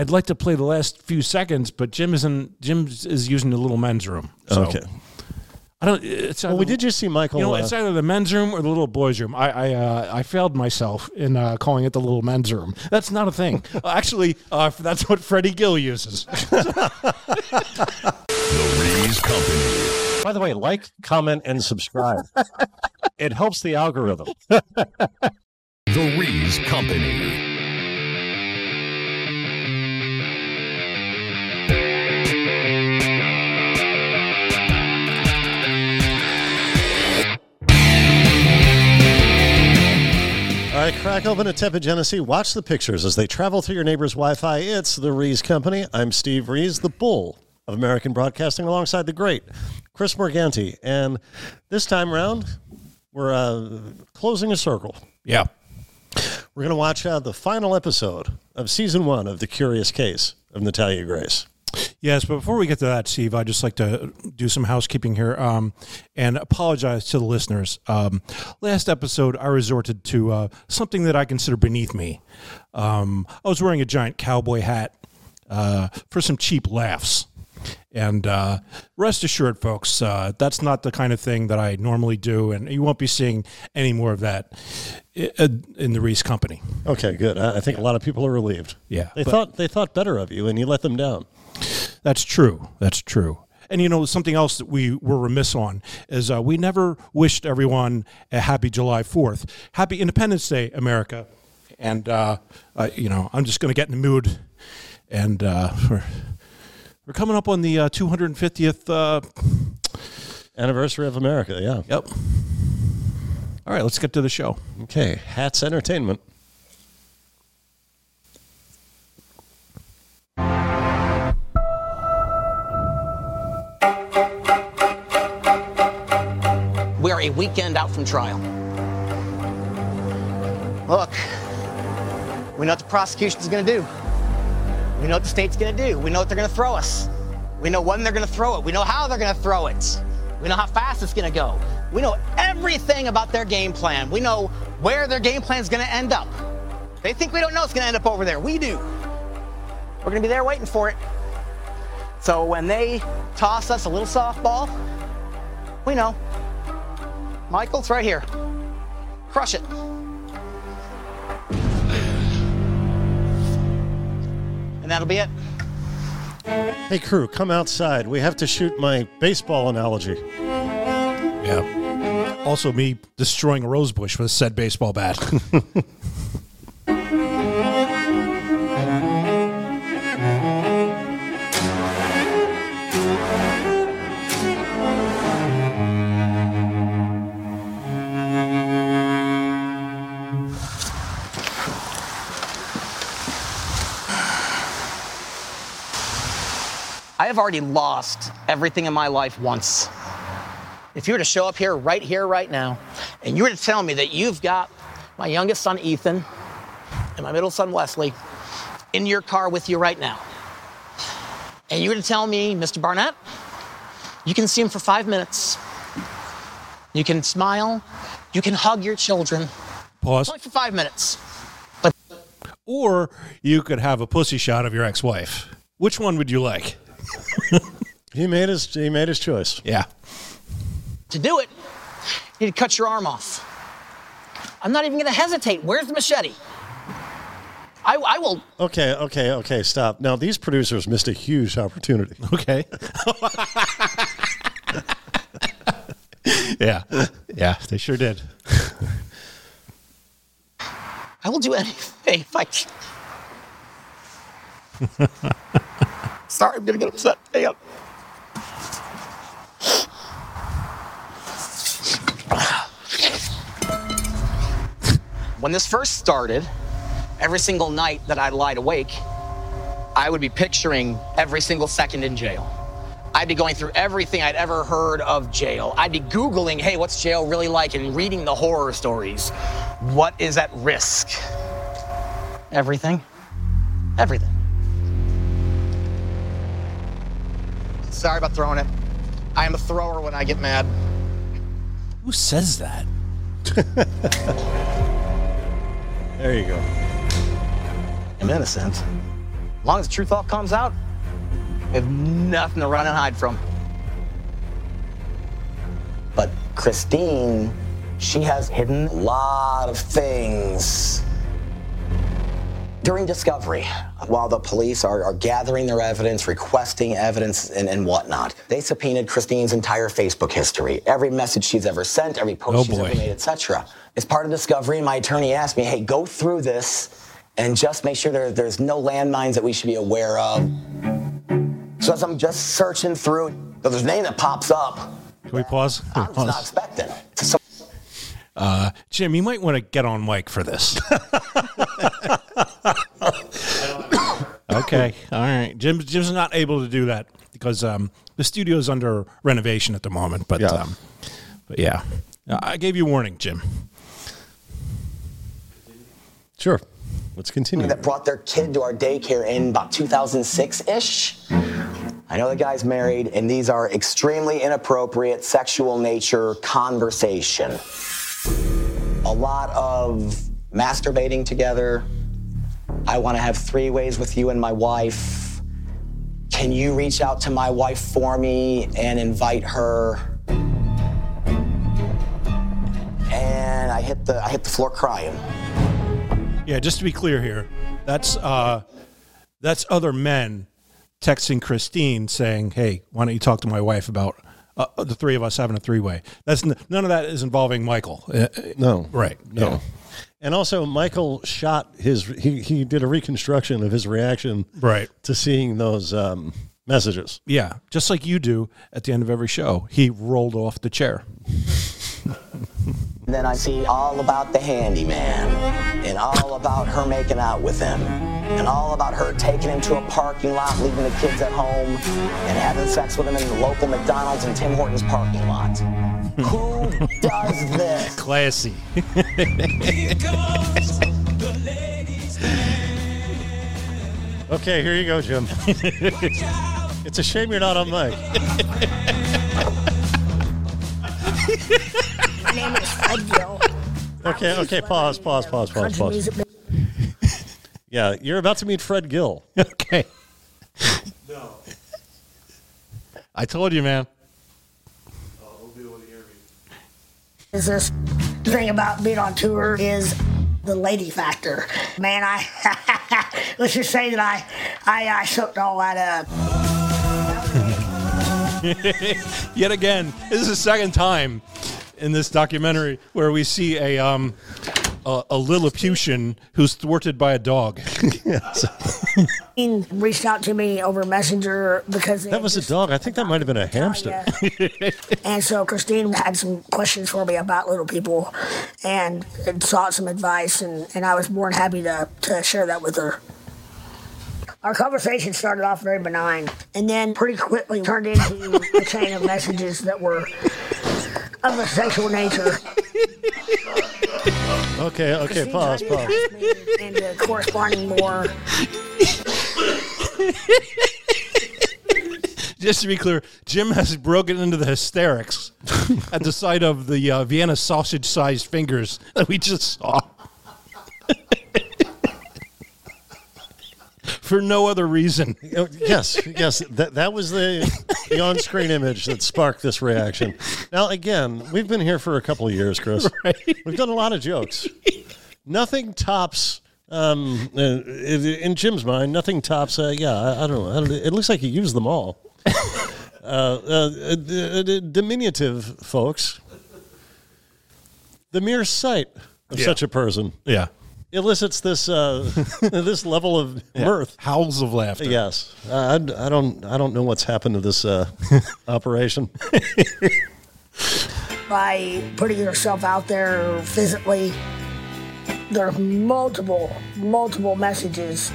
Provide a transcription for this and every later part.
I'd like to play the last few seconds, but Jim isn't. Jim is using the little men's room. So Okay. I don't. It's Well, we did just see Michael. You know, uh, it's either the men's room or the little boys' room. I I, uh, I failed myself in uh, calling it the little men's room. That's not a thing. Actually, uh, that's what Freddie Gill uses. The Rees Company. By the way, like, comment, and subscribe. it helps the algorithm. The Rees Company. All right, crack open a tepid Genesee. Watch the pictures as they travel through your neighbor's Wi-Fi. It's the Rees Company. I'm Steve Rees, the bull of American broadcasting, alongside the great Chris Morganti. And this time around, we're uh, closing a circle. yeah. We're going to watch uh, the final episode of season one of The Curious Case of Natalia Grace. Yes, but before we get to that, Steve, I'd just like to do some housekeeping here um, and apologize to the listeners. Um, last episode, I resorted to uh, something that I consider beneath me. Um, I was wearing a giant cowboy hat uh, for some cheap laughs. And uh, rest assured, folks, uh, that's not the kind of thing that I normally do, and you won't be seeing any more of that uh, in the Rees Company. Okay, good. I, think a lot of people are relieved. Yeah, they thought they thought better of you, and you let them down. That's true. That's true. And you know something else that we were remiss on is uh, we never wished everyone a happy July Fourth, happy Independence Day, America. And uh, uh, you know, I'm just going to get in the mood, and uh, we're we're coming up on the uh, 250th. Uh, Anniversary of America. Yeah. yep. All right, let's get to the show. Okay. Hats Entertainment. Are a weekend out from trial. Look, we know what the prosecution's gonna do. We know what the state's gonna do. We know what they're gonna throw us. We know when they're gonna throw it. We know how they're gonna throw it. We know how fast it's gonna go. We know everything about their game plan. We know where their game plan is gonna end up. They think we don't know it's gonna end up over there. We do. We're gonna be there waiting for it. So when they toss us a little softball, we know. Michael, it's right here. Crush it. And that'll be it. Hey, crew, come outside. We have to shoot my baseball analogy. Yeah. Also, me destroying a rose bush with a said baseball bat. have already lost everything in my life once. If you were to show up here, right here, right now, and you were to tell me that you've got my youngest son, Ethan, and my middle son, Wesley, in your car with you right now, and you were to tell me, Mr. Barnett, you can see him for five minutes, you can smile, you can hug your children, Pause. only for five minutes. But- Or you could have a pussy shot of your ex-wife. Which one would you like? He made his he made his choice. Yeah. To do it, you need to cut your arm off. I'm not even going to hesitate. Where's the machete? I, I will. Okay, okay, okay. Stop. Now these producers missed a huge opportunity. Okay. yeah. Yeah, they sure did. I will do anything if I can. Sorry, I'm gonna get upset. Hang on. Um. When this first started, every single night that I lied awake, I would be picturing every single second in jail. I'd be going through everything I'd ever heard of jail. I'd be Googling, hey, what's jail really like, and reading the horror stories. What is at risk? Everything. Everything. Sorry about throwing it. I am a thrower when I get mad. Who says that? There you go. I'm innocent. As long as the truth all comes out, we have nothing to run and hide from. But Christine, she has hidden a lot of things. During discovery, while the police are, are gathering their evidence, requesting evidence, and, and whatnot, they subpoenaed Christine's entire Facebook history, every message she's ever sent, every post Oh, she's boy. ever made, etc. As part of discovery, my attorney asked me, "Hey, go through this and just make sure there, there's no landmines that we should be aware of." So as I'm just searching through, there's a name that pops up. Can we pause? I'm just not expecting. So Uh, Jim, you might want to get on mic for this. okay, all right. Jim, Jim's not able to do that because um, the is under renovation at the moment. But Yeah. um, but yeah, Uh, I gave you warning, Jim. Sure. Let's continue. that brought their kid to our daycare in about 2006 ish. I know the guy's married, and these are extremely inappropriate sexual nature conversation. A lot of masturbating together. I want to have three ways with you and my wife. Can you reach out to my wife for me and invite her? And I hit the I hit the floor crying. Yeah, just to be clear here, that's uh, that's other men texting Christine saying, "Hey, why don't you talk to my wife about uh, the three of us having a three way?" That's n- none of that is involving Michael. Uh, uh, No. right? No. Yeah. And also, Michael shot his, he, he did a reconstruction of his reaction Right. to seeing those um, messages. Yeah, just like you do at the end of every show. He rolled off the chair. And then I see all about the handyman, and all about her making out with him, and all about her taking him to a parking lot, leaving the kids at home, and having sex with him in the local McDonald's and Tim Hortons parking lot. Who does this? Classy. Okay, here you go, Jim. it's a shame you're not on mic. My name is Fred Gill. Okay, okay, pause, pause, uh, pause, pause, Country pause. music. Yeah, you're about to meet Fred Gill. okay. No. I told you, man. Is this thing about being on tour is the lady factor. Man, I let's just say that I I, I soaked all that up. Yet again, this is the second time in this documentary where we see a um a, a Lilliputian who's thwarted by a dog. Reached out to me over Messenger because That was a dog. I think that might have been a hamster. and so Christine had some questions for me about little people and, and sought some advice, and, and I was more than happy to, to share that with her. Our conversation started off very benign and then pretty quickly turned into a chain of messages that were of a sexual nature. Okay, okay, pause, pause. me Into corresponding more. Just to be clear, Jim has broken into the hysterics at the sight of the uh, Vienna sausage-sized fingers that we just saw. For no other reason. Oh, yes, yes, that that was the the on-screen image that sparked this reaction. Now, again, we've been here for a couple of years, Chris. We've done a lot of jokes. Nothing tops. Um, uh, in Jim's mind, nothing tops. Uh, yeah, I, I don't know. I don't, it looks like he used them all. uh, uh, uh, d- diminutive folks. The mere sight of Yeah. such a person Yeah. Elicits this uh, this level of mirth. Howls of laughter. Yes, I, I don't I don't know what's happened to this uh, operation. by putting yourself out there physically. There are multiple, multiple messages,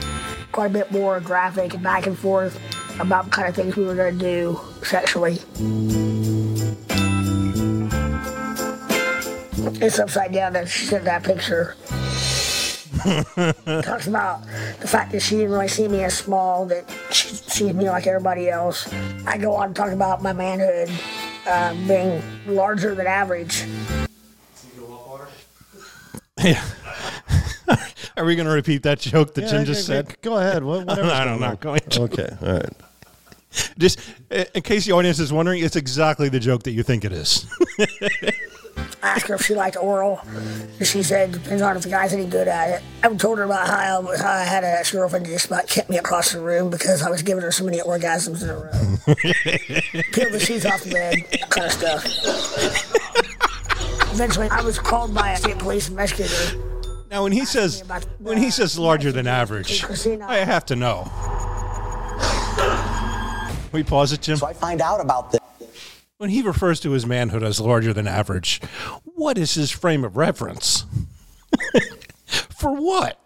quite a bit more graphic and back and forth about the kind of things we were going to do sexually. It's upside down that she sent that picture. Talks about the fact that she didn't really see me as small, that she sees me like everybody else. I go on to talk about my manhood uh, being larger than average. Yeah. Are we going to repeat that joke that Yeah, Jim okay, just said? Go ahead. What, whatever's I'm going not on. going to. Okay. All right. Just uh, in case the audience is wondering, it's exactly the joke that you think it is. I asked her if she liked oral. And she said, depends on if the guy's any good at it. I told her about how I, how I had a girlfriend that just about kept me across the room because I was giving her so many orgasms in a row. Peeled the sheets off the bed, kind of stuff. Eventually, I was called by a state police investigator. now, when he says about when he says larger than average, I have to know. we pause it, Jim. So I find out about this. When he refers to his manhood as larger than average, what is his frame of reference? For what?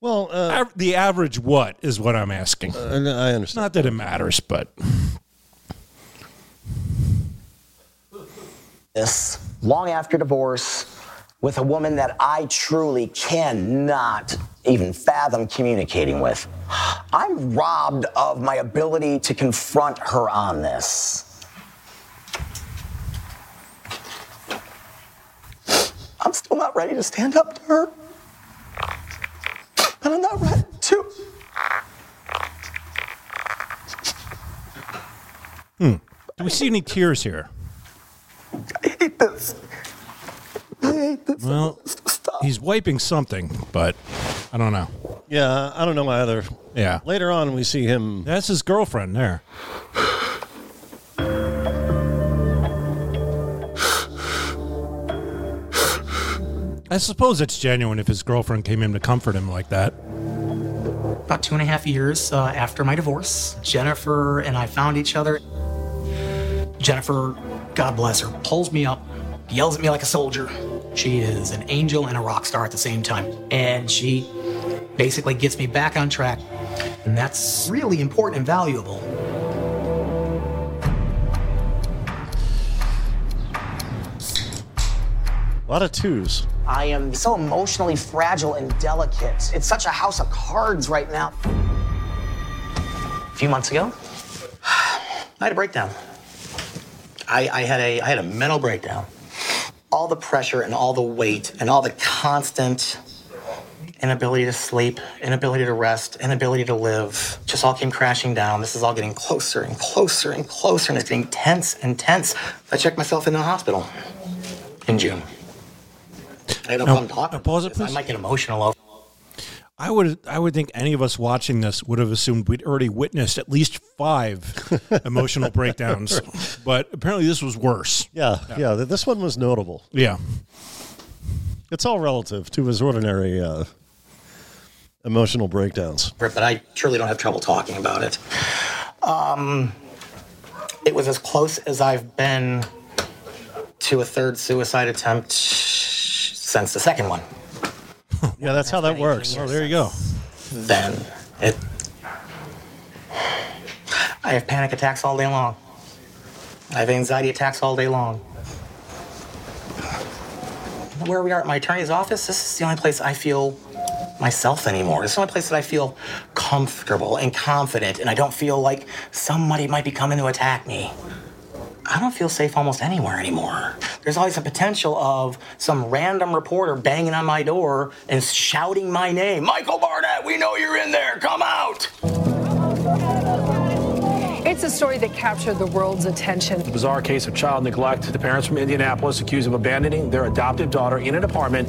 Well, uh, Av- the average what is what I'm asking. I understand. Not that it matters, but this long after divorce with a woman that I truly cannot even fathom communicating with. I'm robbed of my ability to confront her on this. I'm still not ready to stand up to her. And I'm not ready to. Hmm. Do we see any tears here? I hate this. I hate this. Well, Stop. he's wiping something, but I don't know. Yeah, I don't know either. Yeah. Later on, we see him. That's his girlfriend there. I suppose it's genuine if his girlfriend came in to comfort him like that. About two and a half years uh, after my divorce, Jennifer and I found each other. Jennifer, God bless her, pulls me up, yells at me like a soldier. She is an angel and a rock star at the same time. And she basically gets me back on track. And that's really important and valuable. A lot of twos. I am so emotionally fragile and delicate. It's such a house of cards right now. A few months ago, I had a breakdown. I, I had a I had a mental breakdown. All the pressure and all the weight and all the constant inability to sleep, inability to rest, inability to live, just all came crashing down. This is all getting closer and closer and closer, and it's getting tense and tense. I checked myself in the hospital in June. I don't know Now, if I'm talking. pause it, about this. please. I might get emotional. Over. I would I would think any of us watching this would have assumed we'd already witnessed at least five emotional breakdowns, but apparently this was worse. Yeah, yeah. th- this one was notable. Yeah. It's all relative to his ordinary uh, emotional breakdowns. but I truly don't have trouble talking about it. Um, it was as close as I've been to a third suicide attempt since the second one. Yeah, that's how that works. Oh, there you go. Then it. I have panic attacks all day long. I have anxiety attacks all day long. Where we are at my attorney's office, this is the only place I feel myself anymore. It's the only place that I feel comfortable and confident, and I don't feel like somebody might be coming to attack me. I don't feel safe almost anywhere anymore. There's always a potential of some random reporter banging on my door and shouting my name Michael Barnett, we know you're in there, come out! It's a story that captured the world's attention. bizarre case of child neglect. The parents from Indianapolis accused of abandoning their adoptive daughter in an apartment.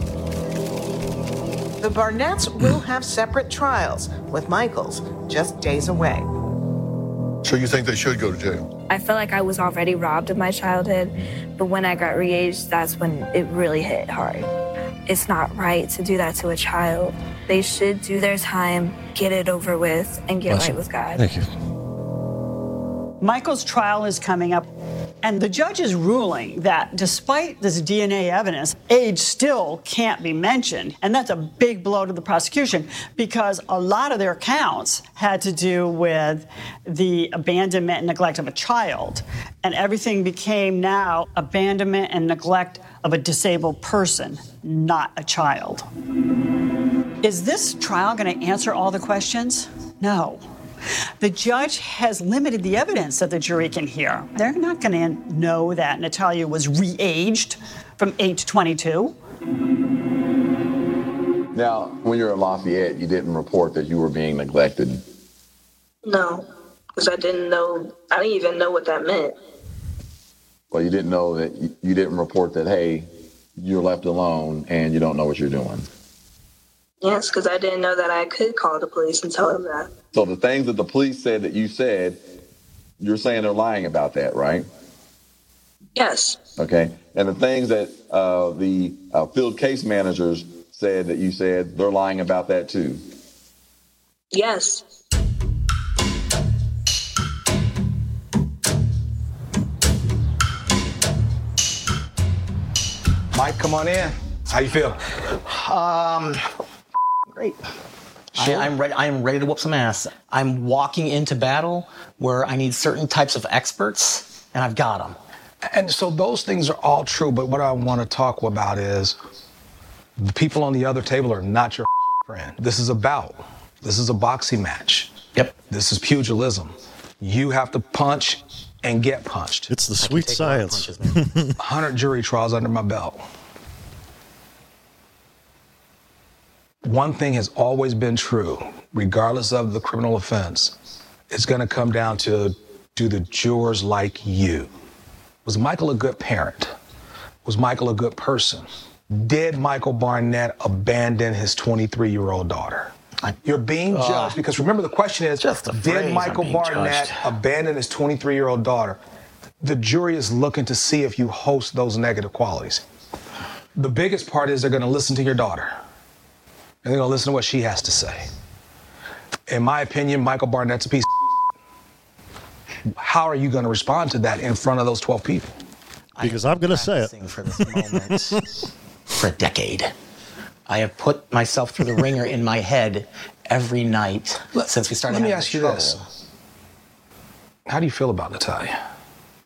The Barnetts will have separate trials, with Michael's just days away. So you think they should go to jail? I felt like I was already robbed of my childhood, but when I got re-aged, that's when it really hit hard. It's not right to do that to a child. They should do their time, get it over with, and get Bless right you. with God. Thank you. Michael's trial is coming up, and the judge is ruling that despite this DNA evidence, age still can't be mentioned. And that's a big blow to the prosecution because a lot of their counts had to do with the abandonment and neglect of a child. And everything became now abandonment and neglect of a disabled person, not a child. Is this trial going to answer all the questions? No. The judge has limited the evidence that the jury can hear. They're not going to know that Natalia was re aged from 8 to 22. Now, when you were at Lafayette, you didn't report that you were being neglected. No, because I didn't know. I didn't even know what that meant. Well, you didn't know that you, you didn't report that, hey, you're left alone and you don't know what you're doing. Yes, because I didn't know that I could call the police and tell them that. So the things that the police said that you said, you're saying they're lying about that, right? Yes. Okay. And the things that uh, the uh, field case managers said that you said, they're lying about that too. Yes. Mike, come on in. How you feel? Um, great. I, I'm ready. I'm ready to whoop some ass. I'm walking into battle where I need certain types of experts, and I've got them. And so those things are all true, but what I want to talk about is the people on the other table are not your friend. This is about. This is a boxing match. Yep. This is pugilism. You have to punch and get punched. It's the sweet science. 100 jury trials under my belt. One thing has always been true, regardless of the criminal offense, it's going to come down to do the jurors like you? Was Michael a good parent? Was Michael a good person? Did Michael Barnett abandon his 23 year old daughter? You're being Uh, judged because remember the question is Just the Did Michael Barnett judged. abandon his 23 year old daughter? The jury is looking to see if you host those negative qualities. The biggest part is they're going to listen to your daughter and they're going to listen to what she has to say. In my opinion, Michael Barnett's a piece. of How are you going to respond to that in front of those 12 people? Because I'm going to say it. For this moment for a decade. I have put myself through the wringer in my head every night since we started. Let me ask you trouble. this. How do you feel about Natalia?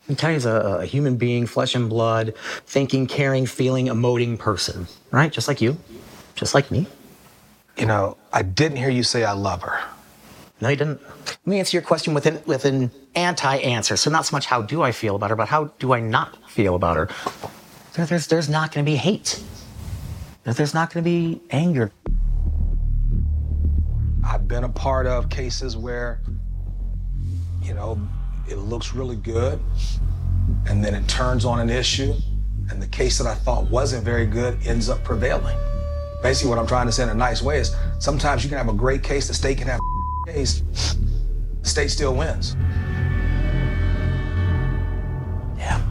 Natalia's a, a human being, flesh and blood, thinking, caring, feeling, emoting person, right? Just like you, just like me. You know, I didn't hear you say I love her. No, you didn't. Let me answer your question with an, with an anti-answer. So not so much how do I feel about her, but how do I not feel about her? There, there's, there's not going to be hate. There- There's not going to be anger. I've been a part of cases where, you know, it looks really good, and then it turns on an issue, and the case that I thought wasn't very good ends up prevailing. Basically, what I'm trying to say in a nice way is sometimes you can have a great case, the state can have a case, the state still wins. Yeah.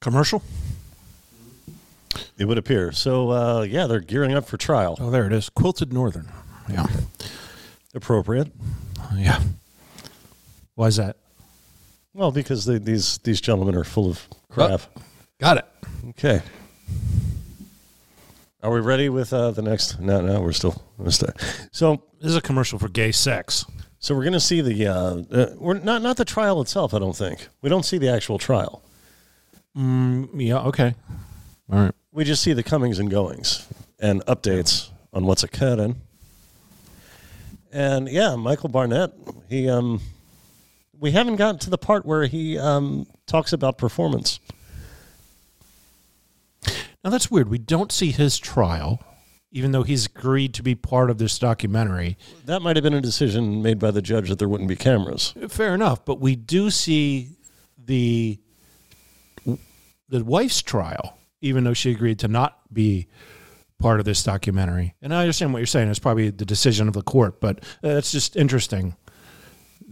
Commercial? It would appear. So, uh, yeah, they're gearing up for trial. Oh, there it is. Quilted Northern. Yeah. Appropriate. Yeah. Why is that? Well, because they, these these gentlemen are full of crap. Got it. Okay. Are we ready with uh, the next? No, no, we're still. We're still. So this is a commercial for gay sex. So we're going to see the. Uh, uh, we're not not the trial itself. I don't think we don't see the actual trial. Mm, yeah. Okay. All right. We just see the comings and goings and updates on what's occurring. And yeah, Michael Barnett. He um, we haven't gotten to the part where he um talks about performance. Now that's weird. We don't see his trial, even though he's agreed to be part of this documentary. That might have been a decision made by the judge that there wouldn't be cameras. Fair enough, but we do see the the wife's trial, even though she agreed to not be part of this documentary. And I understand what you're saying. It's probably the decision of the court, but uh, it's just interesting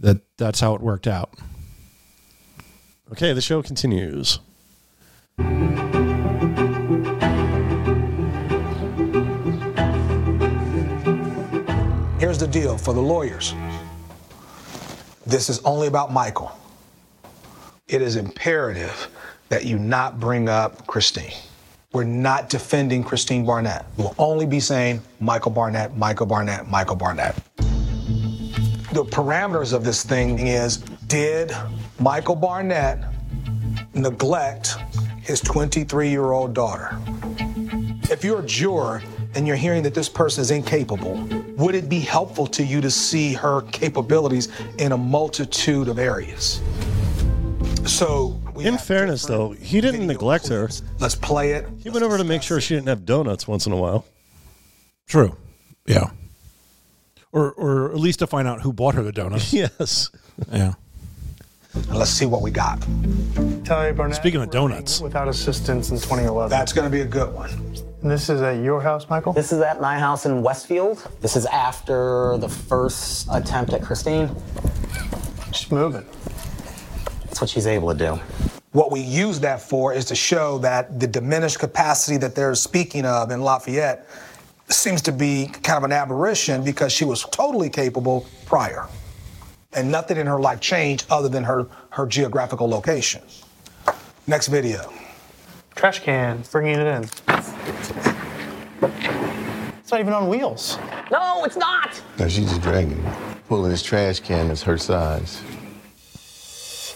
that that's how it worked out. Okay, the show continues. Here's the deal for the lawyers this is only about Michael. It is imperative that you not bring up Christine. We're not defending Christine Barnett. We'll only be saying Michael Barnett, Michael Barnett, Michael Barnett. The parameters of this thing is did Michael Barnett neglect his 23 year old daughter? If you're a juror and you're hearing that this person is incapable, would it be helpful to you to see her capabilities in a multitude of areas? So, in fairness, though, he didn't neglect her. Let's play it. He went over to make sure she didn't have donuts once in a while. True. Yeah. Or, or at least to find out who bought her the donuts. yes. Yeah. Let's see what we got. Talia Barnett. Speaking of donuts. Without assistance since 2011. That's going to be a good one. And this is at your house, Michael? This is at my house in Westfield. This is after the first attempt at Christine. She's moving. That's what she's able to do. What we use that for is to show that the diminished capacity that they're speaking of in Lafayette seems to be kind of an aberration because she was totally capable prior. And nothing in her life changed other than her, her geographical location. Next video. Trash can, bringing it in. It's not even on wheels. No, it's not. No, she's just dragging it. Pulling this trash can that's her size.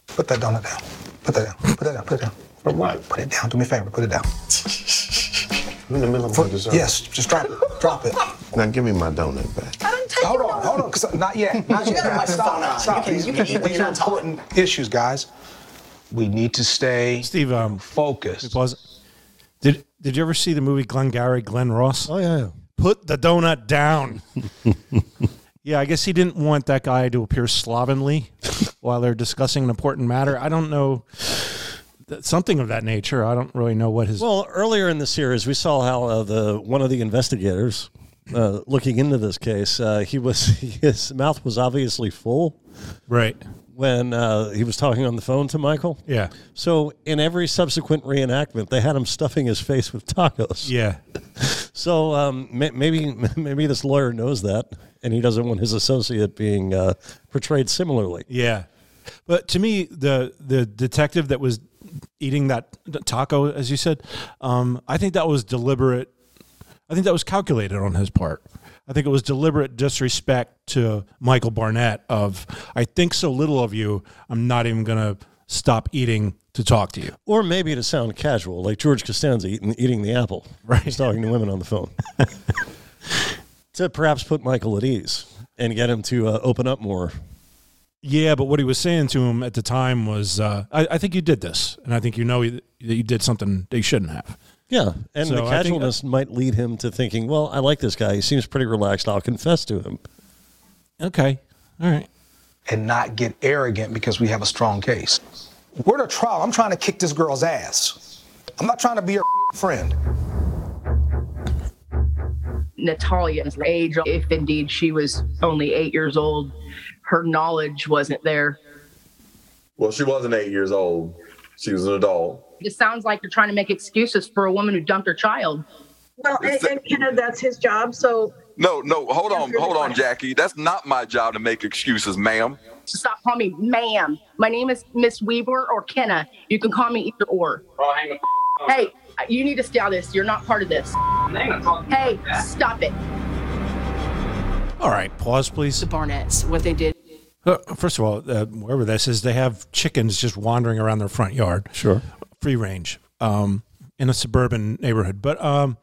Put that donut down. Put that down. Put that down. Put it down. For what? Put it down. Do me a favor. Put it down. I'm in the middle of For- my dessert. yes, just drop it. Drop it. Now give me my donut back. Hold on, hold on, because not yet. Not You yet. got a on. Stop, stop. You can- These, you can eat when these you're are not talking. important issues, guys. We need to stay Steve, um, focused. Pause. Did Did you ever see the movie Glengarry Glen Ross? Oh yeah. Put the donut down. yeah, I guess he didn't want that guy to appear slovenly while they're discussing an important matter. I don't know. Th- Something of that nature. I don't really know what his. Well, earlier in the series, we saw how uh, the one of the investigators uh, looking into this case, uh, he was his mouth was obviously full, right, when uh, he was talking on the phone to Michael. Yeah. So in every subsequent reenactment, they had him stuffing his face with tacos. Yeah. So um, may- maybe maybe this lawyer knows that, and he doesn't want his associate being uh, portrayed similarly. Yeah, but to me, the the detective that was eating that taco, as you said, um, I think that was deliberate. I think that was calculated on his part. I think it was deliberate disrespect to Michael Barnett. Of I think so little of you, I'm not even going to stop eating to talk to you. Or maybe to sound casual, like George Costanza eating, eating the apple. Right. He's talking to women on the phone. to perhaps put Michael at ease and get him to uh, open up more. Yeah, but what he was saying to him at the time was, uh, I, "I think you did this, and I think you know that you did something they shouldn't have." Yeah, and So the I think- uh, casualness might lead him to thinking, well, I like this guy. He seems pretty relaxed. I'll confess to him. Okay. All right. And not get arrogant because we have a strong case. We're at a trial. I'm trying to kick this girl's ass. I'm not trying to be your friend. Natalia's age, if indeed she was only eight years old, her knowledge wasn't there. Well, she wasn't eight years old. She was an adult. It sounds like you're trying to make excuses for a woman who dumped her child. Well, and, and you know that's his job. So No, no, hold on, hold on, Jackie. That's not my job to make excuses, ma'am. Stop calling me ma'am. My name is Miss Weaver or Kenna. You can call me either or. Oh hang on. Hey, you need to stay out of this. You're not part of this. Hey, stop it. All right, pause, please. The Barnetts, what they did. Uh, First of all, uh, wherever this is, they have chickens just wandering around their front yard. Sure. Free range um, in a suburban neighborhood. But um,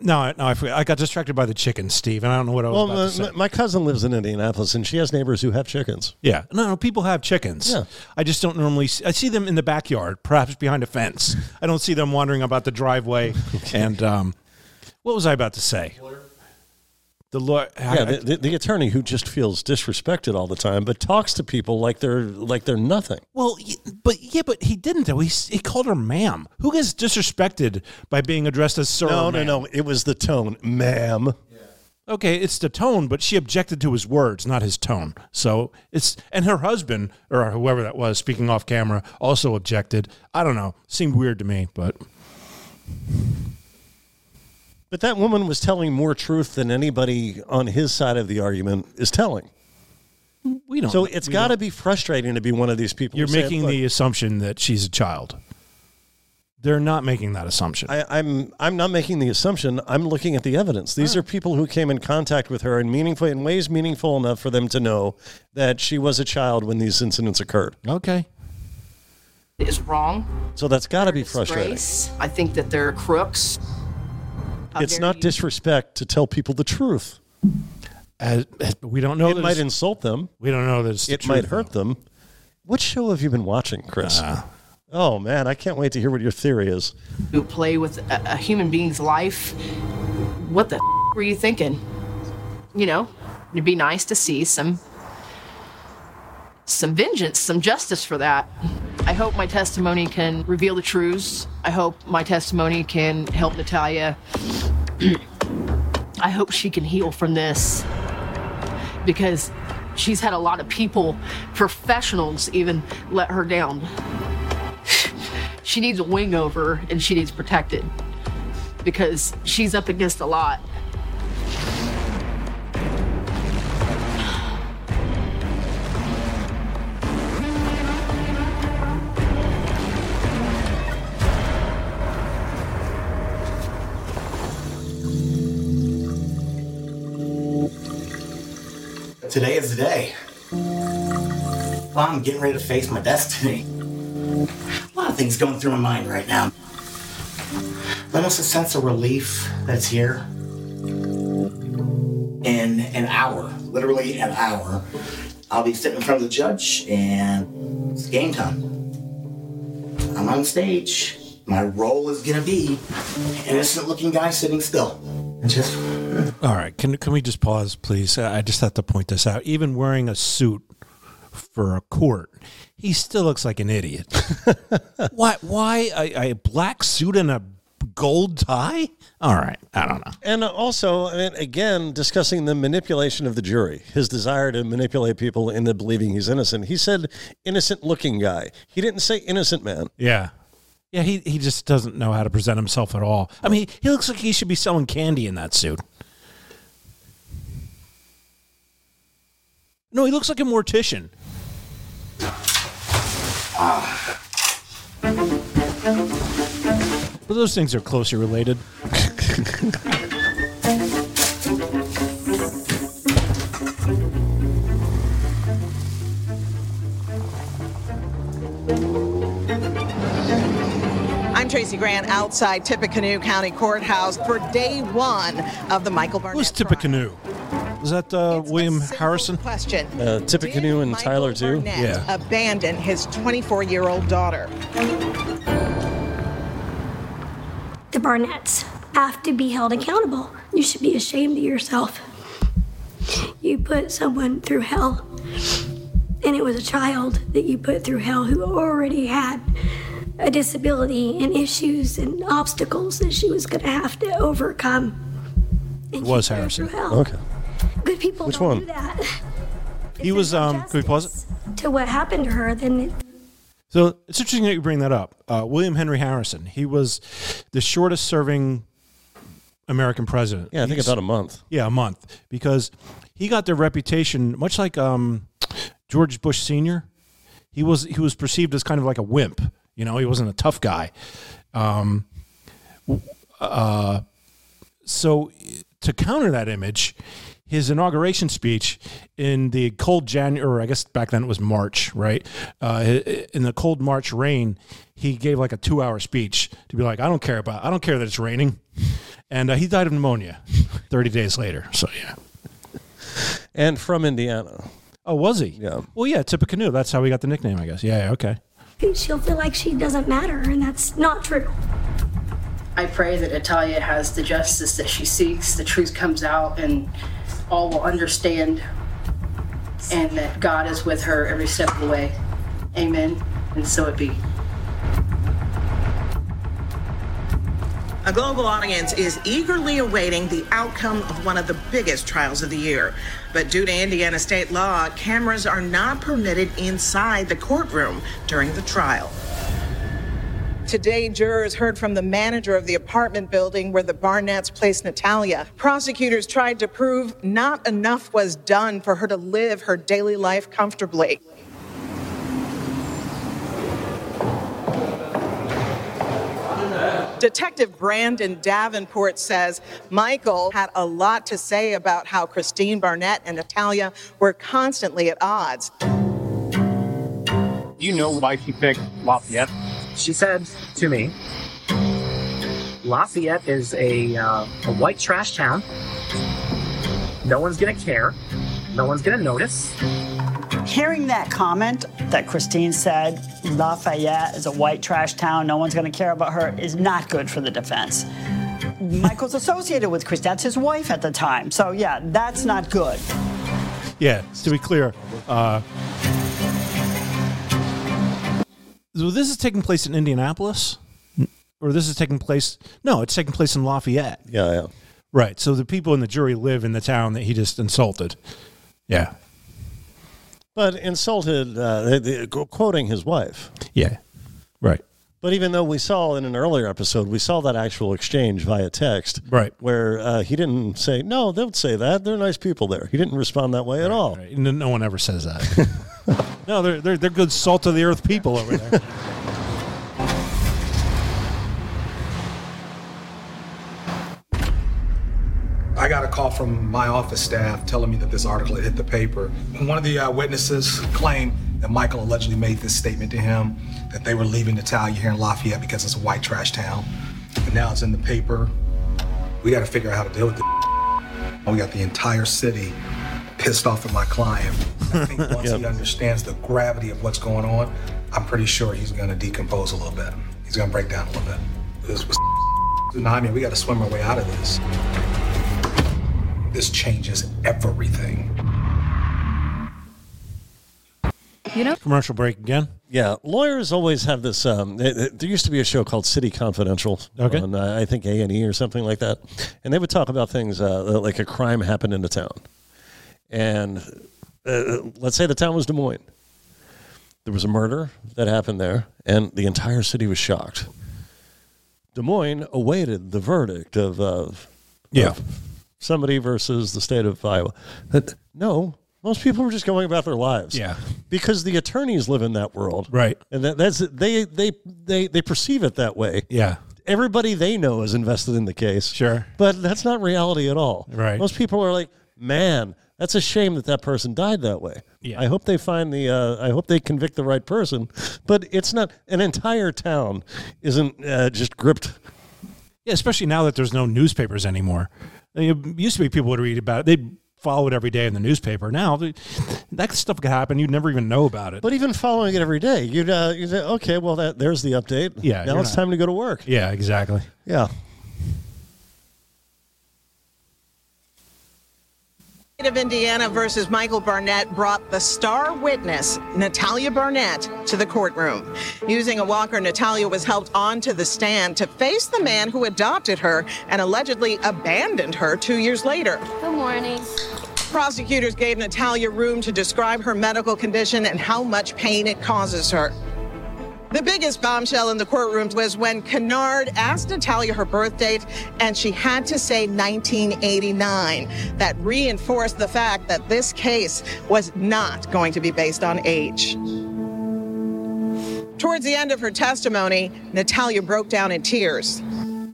no, no, I, forgot. I got distracted by the chickens, Steve, and I don't know what I was Well, about my, to say. my- my cousin lives in Indianapolis, and she has neighbors who have chickens. Yeah, no, no, people have chickens. Yeah. I just don't normally. See, I see them in the backyard, perhaps behind a fence. I don't see them wandering about the driveway. And um, what was I about to say? The lawyer. Yeah, the, the, the attorney who just feels disrespected all the time, but talks to people like they're like they're nothing. Well, but yeah, but he didn't though. He, he called her ma'am. Who gets disrespected by being addressed as sir? no, no, no. It was the tone, ma'am. Okay, it's the tone, but she objected to his words, not his tone. So it's and her husband or whoever that was speaking off camera also objected. I don't know. Seemed weird to me, but But that woman was telling more truth than anybody on his side of the argument is telling. we don't. So it's got to be frustrating to be one of these people. You're making the assumption that she's a child. They're not making that assumption. I, I'm I'm not making the assumption. I'm looking at the evidence. These are people who came in contact with her in meaningful in ways meaningful enough for them to know that she was a child when these incidents occurred. Okay. Is wrong. So that's got to be frustrating. Disgrace. I think that they're crooks. A It's very- not disrespect to tell people the truth. As, as- we don't know. It might insult them. We don't know that it's the It might truth, hurt them. What show have you been watching, Chris? Uh. oh man, I can't wait to hear what your theory is. who play with a, a human being's life. What the f- were you thinking? You know, it'd be nice to see some some vengeance, some justice for that. I hope my testimony can reveal the truths. I hope my testimony can help Natalia. I hope she can heal from this because she's had a lot of people, professionals even, let her down. she needs a wing over and she needs protected because she's up against a lot. Today is the day. Well, I'm getting ready to face my destiny. A lot of things going through my mind right now. Almost a sense of relief that's here. In an hour, literally an hour, I'll be sitting in front of the judge and it's game time. I'm on stage. My role is gonna be innocent looking guy sitting still. And just All right, can can we just pause, please? I just have to point this out. Even wearing a suit for a court, he still looks like an idiot. why? Why a, a black suit and a gold tie? All right, I don't know. And also, I mean, again, discussing the manipulation of the jury, his desire to manipulate people into believing he's innocent. He said innocent looking guy. He didn't say innocent man. Yeah. Yeah, he, he just doesn't know how to present himself at all. I mean, he looks like he should be selling candy in that suit. No, he looks like a mortician. But those things are closely related. I'm Tracy Grant outside Tippecanoe County Courthouse for day one of the Michael Barnett Who's Tippecanoe? Is that uh, William Harrison? question. Uh, Tippecanoe and Tyler, too? Barnett abandon his 24 year old daughter. The Barnetts have to be held accountable. You should be ashamed of yourself. You put someone through hell, and it was a child that you put through hell who already had a disability and issues and obstacles that she was going to have to overcome. It was Harrison. hell. Okay. Good people Which don't one? do that. He was. Um, can we pause it? To what happened to her, then it, So it's interesting that you bring that up. Uh, William Henry Harrison. He was the shortest serving American president. Yeah, I think He's- about a month. Yeah, a month because he got the reputation much like um, George Bush Senior. He was he was perceived as kind of like a wimp. You know, he wasn't a tough guy. Um, w- uh, so to counter that image, his inauguration speech in the cold January, or I guess back then it was March, right? Uh, in the cold March rain, he gave like a two-hour speech to be like, "I don't care about, I don't care that it's raining," and uh, he died of pneumonia thirty days later. So yeah, And from Indiana. Oh, was he? Yeah. Well, yeah, Tippecanoe. That's how we got the nickname, I guess. Yeah, yeah, okay. she'll feel like she doesn't matter, and that's not true. I pray that Natalia has the justice that she seeks, the truth comes out, and all will understand, and that God is with her every step of the way. Amen. And so it be. A global audience is eagerly awaiting the outcome of one of the biggest trials of the year. But due to Indiana state law, cameras are not permitted inside the courtroom during the trial. Today, jurors heard from the manager of the apartment building where the Barnetts placed Natalia. Prosecutors tried to prove not enough was done for her to live her daily life comfortably. Detective Brandon Davenport says Michael had a lot to say about how Christine Barnett and Natalia were constantly at odds. You know why she picked Lafayette? She said to me, Lafayette is a, uh, a white trash town. No one's gonna care. No one's gonna notice. Hearing that comment that Christine said, Lafayette is a white trash town, no one's going to care about her, is not good for the defense. Michael's associated with Chris. That's his wife at the time. So, yeah, that's not good. Yeah, to be clear, uh, so this is taking place in Indianapolis, or this is taking place? No, it's taking place in Lafayette. Yeah, yeah. Right. So the people in the jury live in the town that he just insulted. Yeah. But insulted, uh, they- they- quoting his wife. Yeah. Right. But even though we saw in an earlier episode, we saw that actual exchange via text, right? Where uh, he didn't say, "No, don't say that. They're nice people there." He didn't respond that way at all. No, no one ever says that. no, they're, they're they're good salt of the earth people over there. I got a call from my office staff telling me that this article had hit the paper. One of the uh, witnesses claimed that Michael allegedly made this statement to him that they were leaving Natalia here in Lafayette because it's a white trash town. And now it's in the paper. We got to figure out how to deal with it. We got the entire city pissed off at my client. I think once he understands the gravity of what's going on, I'm pretty sure he's going to decompose a little bit. He's going to break down a little bit. This was I mean, we got to swim our way out of this. This changes everything. You know, commercial break again. Yeah, lawyers always have this. Um, th- th- there used to be a show called City Confidential Okay. on uh, I think A and E or something like that, and they would talk about things uh, like a crime happened in the town, and uh, let's say the town was Des Moines. There was a murder that happened there, and the entire city was shocked. Des Moines awaited the verdict of, uh, Yeah. of somebody versus the state of Iowa. But no, most people were just going about their lives. Yeah. because the attorneys live in that world, Right. And that, that's they they they they perceive it that way. Yeah. Everybody they know is invested in the case. Sure. But that's not reality at all. Right. Most people are like, man, that's a shame that that person died that way. Yeah. I hope they find the. Uh, I hope they convict the right person. But it's not. An entire town isn't uh, just gripped. Yeah, especially now that there's no newspapers anymore. It used to be people would read about it. They'd follow it every day in the newspaper. Now that stuff could happen. You'd never even know about it. But even following it every day, you'd uh, you say, okay, well, that there's the update. Yeah, Now it's not- time to go to work. Yeah, exactly. Yeah. Of Indiana versus Michael Barnett brought the star witness, Natalia Barnett, to the courtroom. Using a walker, Natalia was helped onto the stand to face the man who adopted her and allegedly abandoned her two years later. Good morning. Prosecutors gave Natalia room to describe her medical condition and how much pain it causes her. The biggest bombshell in the courtrooms was when Kennard asked Natalia her birth date and she had to say 1989. That reinforced the fact that this case was not going to be based on age. Towards the end of her testimony, Natalia broke down in tears.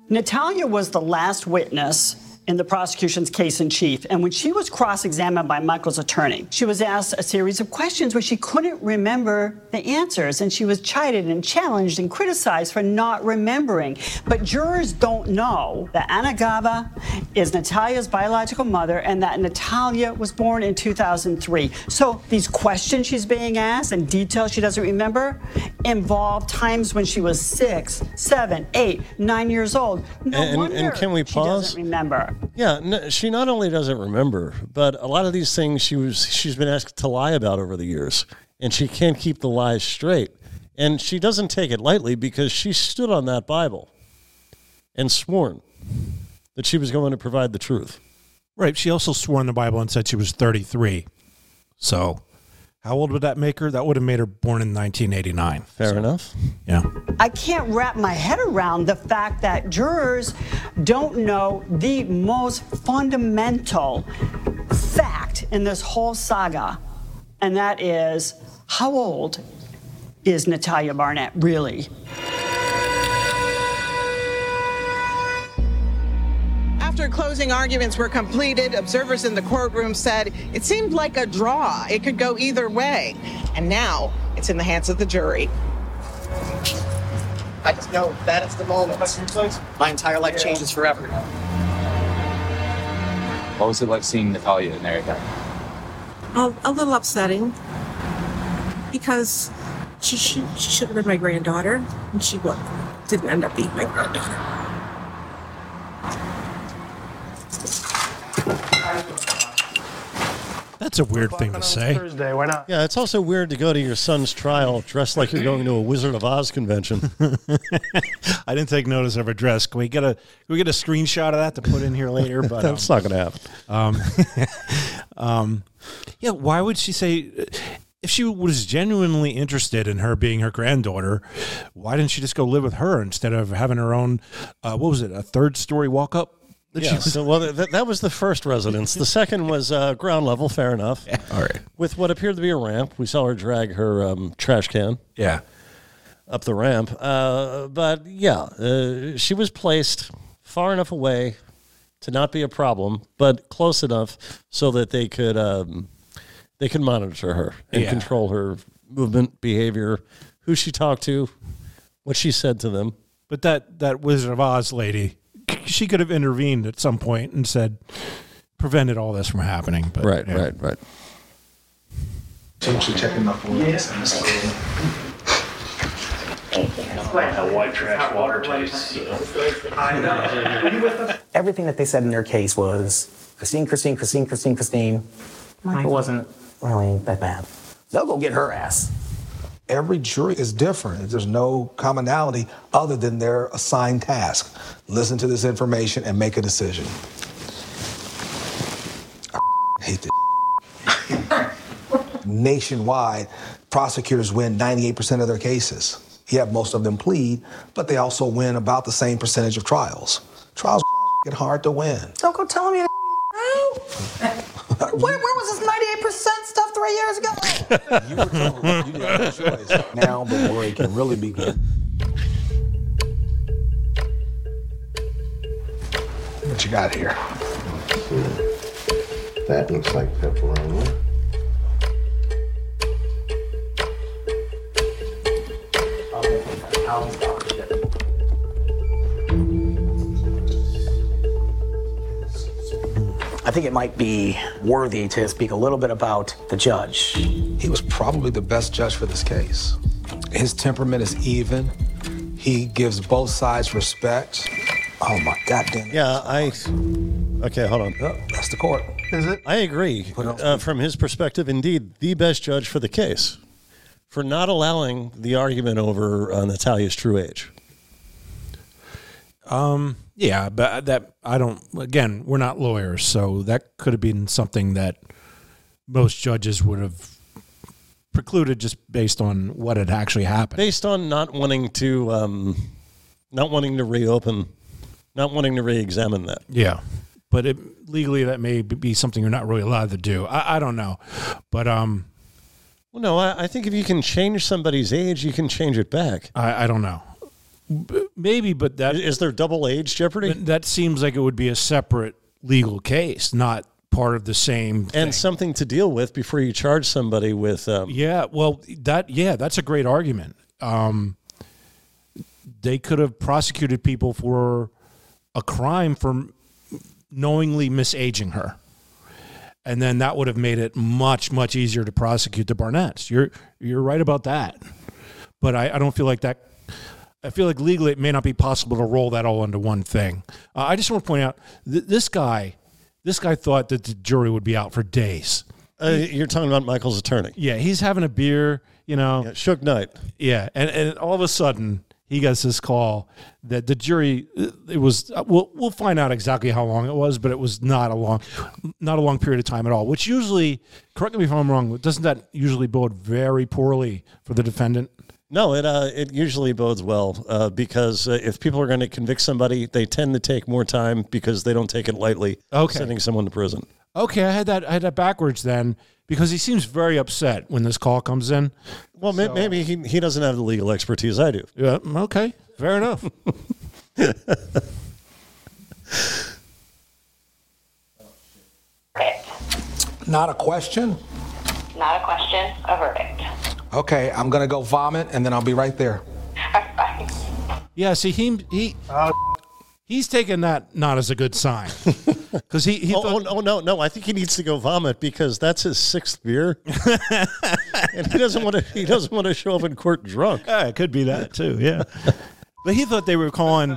Natalia was the last witness in the prosecution's case in chief. And when she was cross examined by Michael's attorney, she was asked a series of questions where she couldn't remember the answers. And she was chided and challenged and criticized for not remembering. But jurors don't know that Anna Gava is Natalia's biological mother and that Natalia was born in 2003. So these questions she's being asked and details she doesn't remember involve times when she was six, seven, eight, nine years old. No and, wonder and can we she pause? doesn't remember. Yeah, n she not only doesn't remember, but a lot of these things she was she's been asked to lie about over the years, and she can't keep the lies straight. And she doesn't take it lightly because she stood on that Bible and sworn that she was going to provide the truth. Right. She also swore in the Bible and said she was 33. So, how old would that make her? That would have made her born in 1989. Fair enough. Yeah. I can't wrap my head around the fact that jurors don't know the most fundamental fact in this whole saga, and that is how old is Natalia Barnett really? After closing arguments were completed, observers in the courtroom said it seemed like a draw. It could go either way. And now it's in the hands of the jury. I just know that is the moment. My entire life changes forever. What was it like seeing Natalia in there again? A, a little upsetting. because she she, she should have been my granddaughter, and she didn't end up being my granddaughter. That's a weird thing to say. Thursday, why not? Yeah, it's also weird to go to your son's trial dressed like you're going to a Wizard of Oz convention. I didn't take notice of her dress. Can we get a can we get a screenshot of that to put in here later? But That's um, not going to happen. Um, um, yeah, why would she say if she was genuinely interested in her being her granddaughter? Why didn't she just go live with her instead of having her own? Uh, what was it? A third story walk up? Yeah, so, well, th- that was the first residence. The second was uh, ground level, fair enough. all right. With what appeared to be a ramp. We saw her drag her um, trash can. Yeah. Up the ramp. Uh, but yeah, uh, she was placed far enough away to not be a problem, but close enough so that they could um, they could monitor her and Yeah. control her movement, behavior, who she talked to, what she said to them. But that that Wizard of Oz lady, she could have intervened at some point and said prevented all this from happening. But right, yeah. right, right. Essentially checking up on yes. That white trash water taste. You know. Everything that they said in their case was Christine, Christine, Christine, Christine, Christine. Michael wasn't really that bad. They'll go get her ass. Every jury is different. There's no commonality other than their assigned task. Listen to this information and make a decision. I hate this. Nationwide, prosecutors win 98% of their cases. Yeah, most of them plead, but they also win about the same percentage of trials. Trials get hard to win. Don't go telling me that. Where, where was this 98% stuff three years ago? you were told you didn't have a choice. Now the worry can really begin. What you got here? That looks like pepperoni. I think it might be worthy to speak a little bit about the judge. He was probably the best judge for this case. His temperament is even. He gives both sides respect. Oh my God, goddamn! Yeah, I. Okay, hold on. that's the court. Is it? I agree. Uh, from his perspective, indeed, the best judge for the case for not allowing the argument over uh, Natalia's true age. Um, yeah, but that I don't. Again, we're not lawyers, so that could have been something that most judges would have precluded just based on what had actually happened. Based on not wanting to, um, not wanting to reopen, not wanting to re-examine that. Yeah, but it, legally that may be something you're not really allowed to do. I, I don't know, but um, Well, no, I, I think if you can change somebody's age, you can change it back. I, I don't know. Maybe, but that is there double age jeopardy? That seems like it would be a separate legal case, not part of the same. and something to deal with before you charge somebody with. Um, Yeah, well, that yeah, that's a great argument. Um, they could have prosecuted people for a crime for knowingly misaging her, and then that would have made it much much easier to prosecute the Barnetts. You're you're right about that, but I, I don't feel like that. I feel like legally it may not be possible to roll that all into one thing. Uh, I just want to point out th- this guy, this guy thought that the jury would be out for days. Uh, you're talking about Michael's attorney. Yeah, he's having a beer, you know. Yeah, Suge Knight. Yeah, and, and all of a sudden he gets this call that the jury it was we'll we'll find out exactly how long it was, but it was not a long not a long period of time at all. Which usually, correct me if I'm wrong, doesn't that usually bode very poorly for the defendant? No, it uh, it usually bodes well uh, because uh, if people are going to convict somebody, they tend to take more time because they don't take it lightly. Okay. sending someone to prison. Okay, I had that I had that backwards then because he seems very upset when this call comes in. Well, may- maybe he he doesn't have the legal expertise I do. Yeah, okay, fair enough. Not a question. Not a question, a verdict. Okay, I'm gonna go vomit and then I'll be right there. Yeah, see, he he uh, he's taking that not as a good sign because he, he oh, thought, oh, oh, no no I think he needs to go vomit because that's his sixth beer. and he doesn't want to. He doesn't want to show up in court drunk. Yeah, it could be that too. Yeah, but he thought they were calling.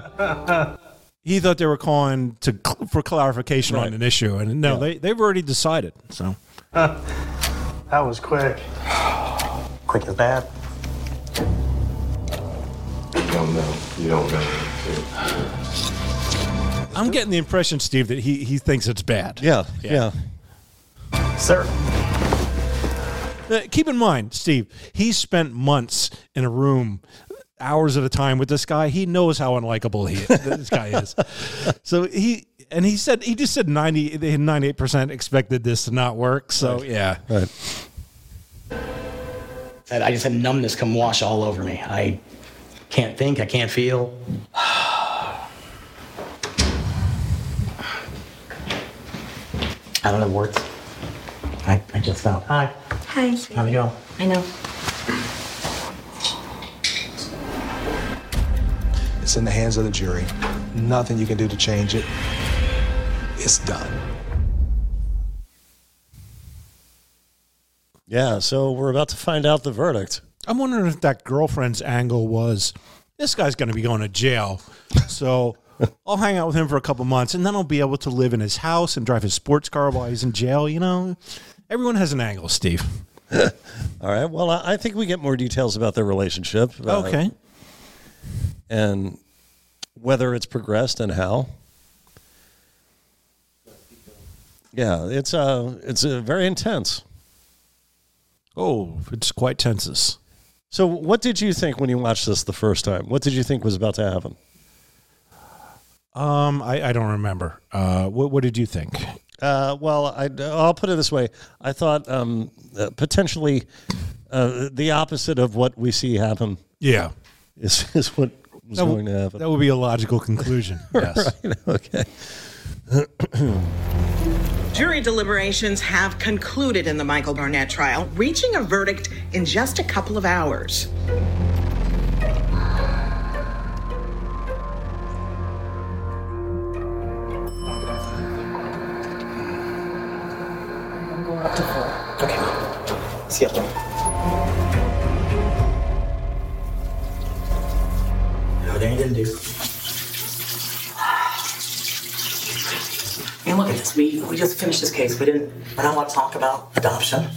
He thought they were calling to for clarification on an issue, and no, they they've already decided. So that was quick. Quick as bad. You don't know. You don't know. I'm getting the impression, Steve, that he he thinks it's bad. Yeah, yeah. Sir. Uh, keep in mind, Steve, he spent months in a room, hours at a time with this guy. He knows how unlikable he this guy is. So he and he said he just said ninety they ninety eight percent expected this to not work. So yeah, right. Said I just had numbness come wash all over me. I can't think. I can't feel. I don't have words. I, I just found. Hi. Hi. How'd it go? I know. It's in the hands of the jury. Nothing you can do to change it. It's done. Yeah, so we're about to find out the verdict. I'm wondering if that girlfriend's angle was this guy's going to be going to jail, so I'll hang out with him for a couple months, and then I'll be able to live in his house and drive his sports car while he's in jail. You know, everyone has an angle, Steve. All right. Well, I think we get more details about their relationship. uh, Okay. and whether it's progressed and how. Yeah, it's uh it's uh, very intense. Oh, it's quite tenses. So, what did you think when you watched this the first time? What did you think was about to happen? Um, I, I don't remember. Uh, what, what did you think? Uh, well, I, I'll put it this way: I thought um, uh, potentially uh, the opposite of what we see happen. Yeah. is is what was That w- going to happen. That would be a logical conclusion. Yes. right. Okay. Jury deliberations have concluded in the Michael Barnett trial, reaching a verdict in just a couple of hours. I'm going up to four. Okay. You. Everything do. We, we just finished this case. We didn't. We're not allowed to talk about adoption.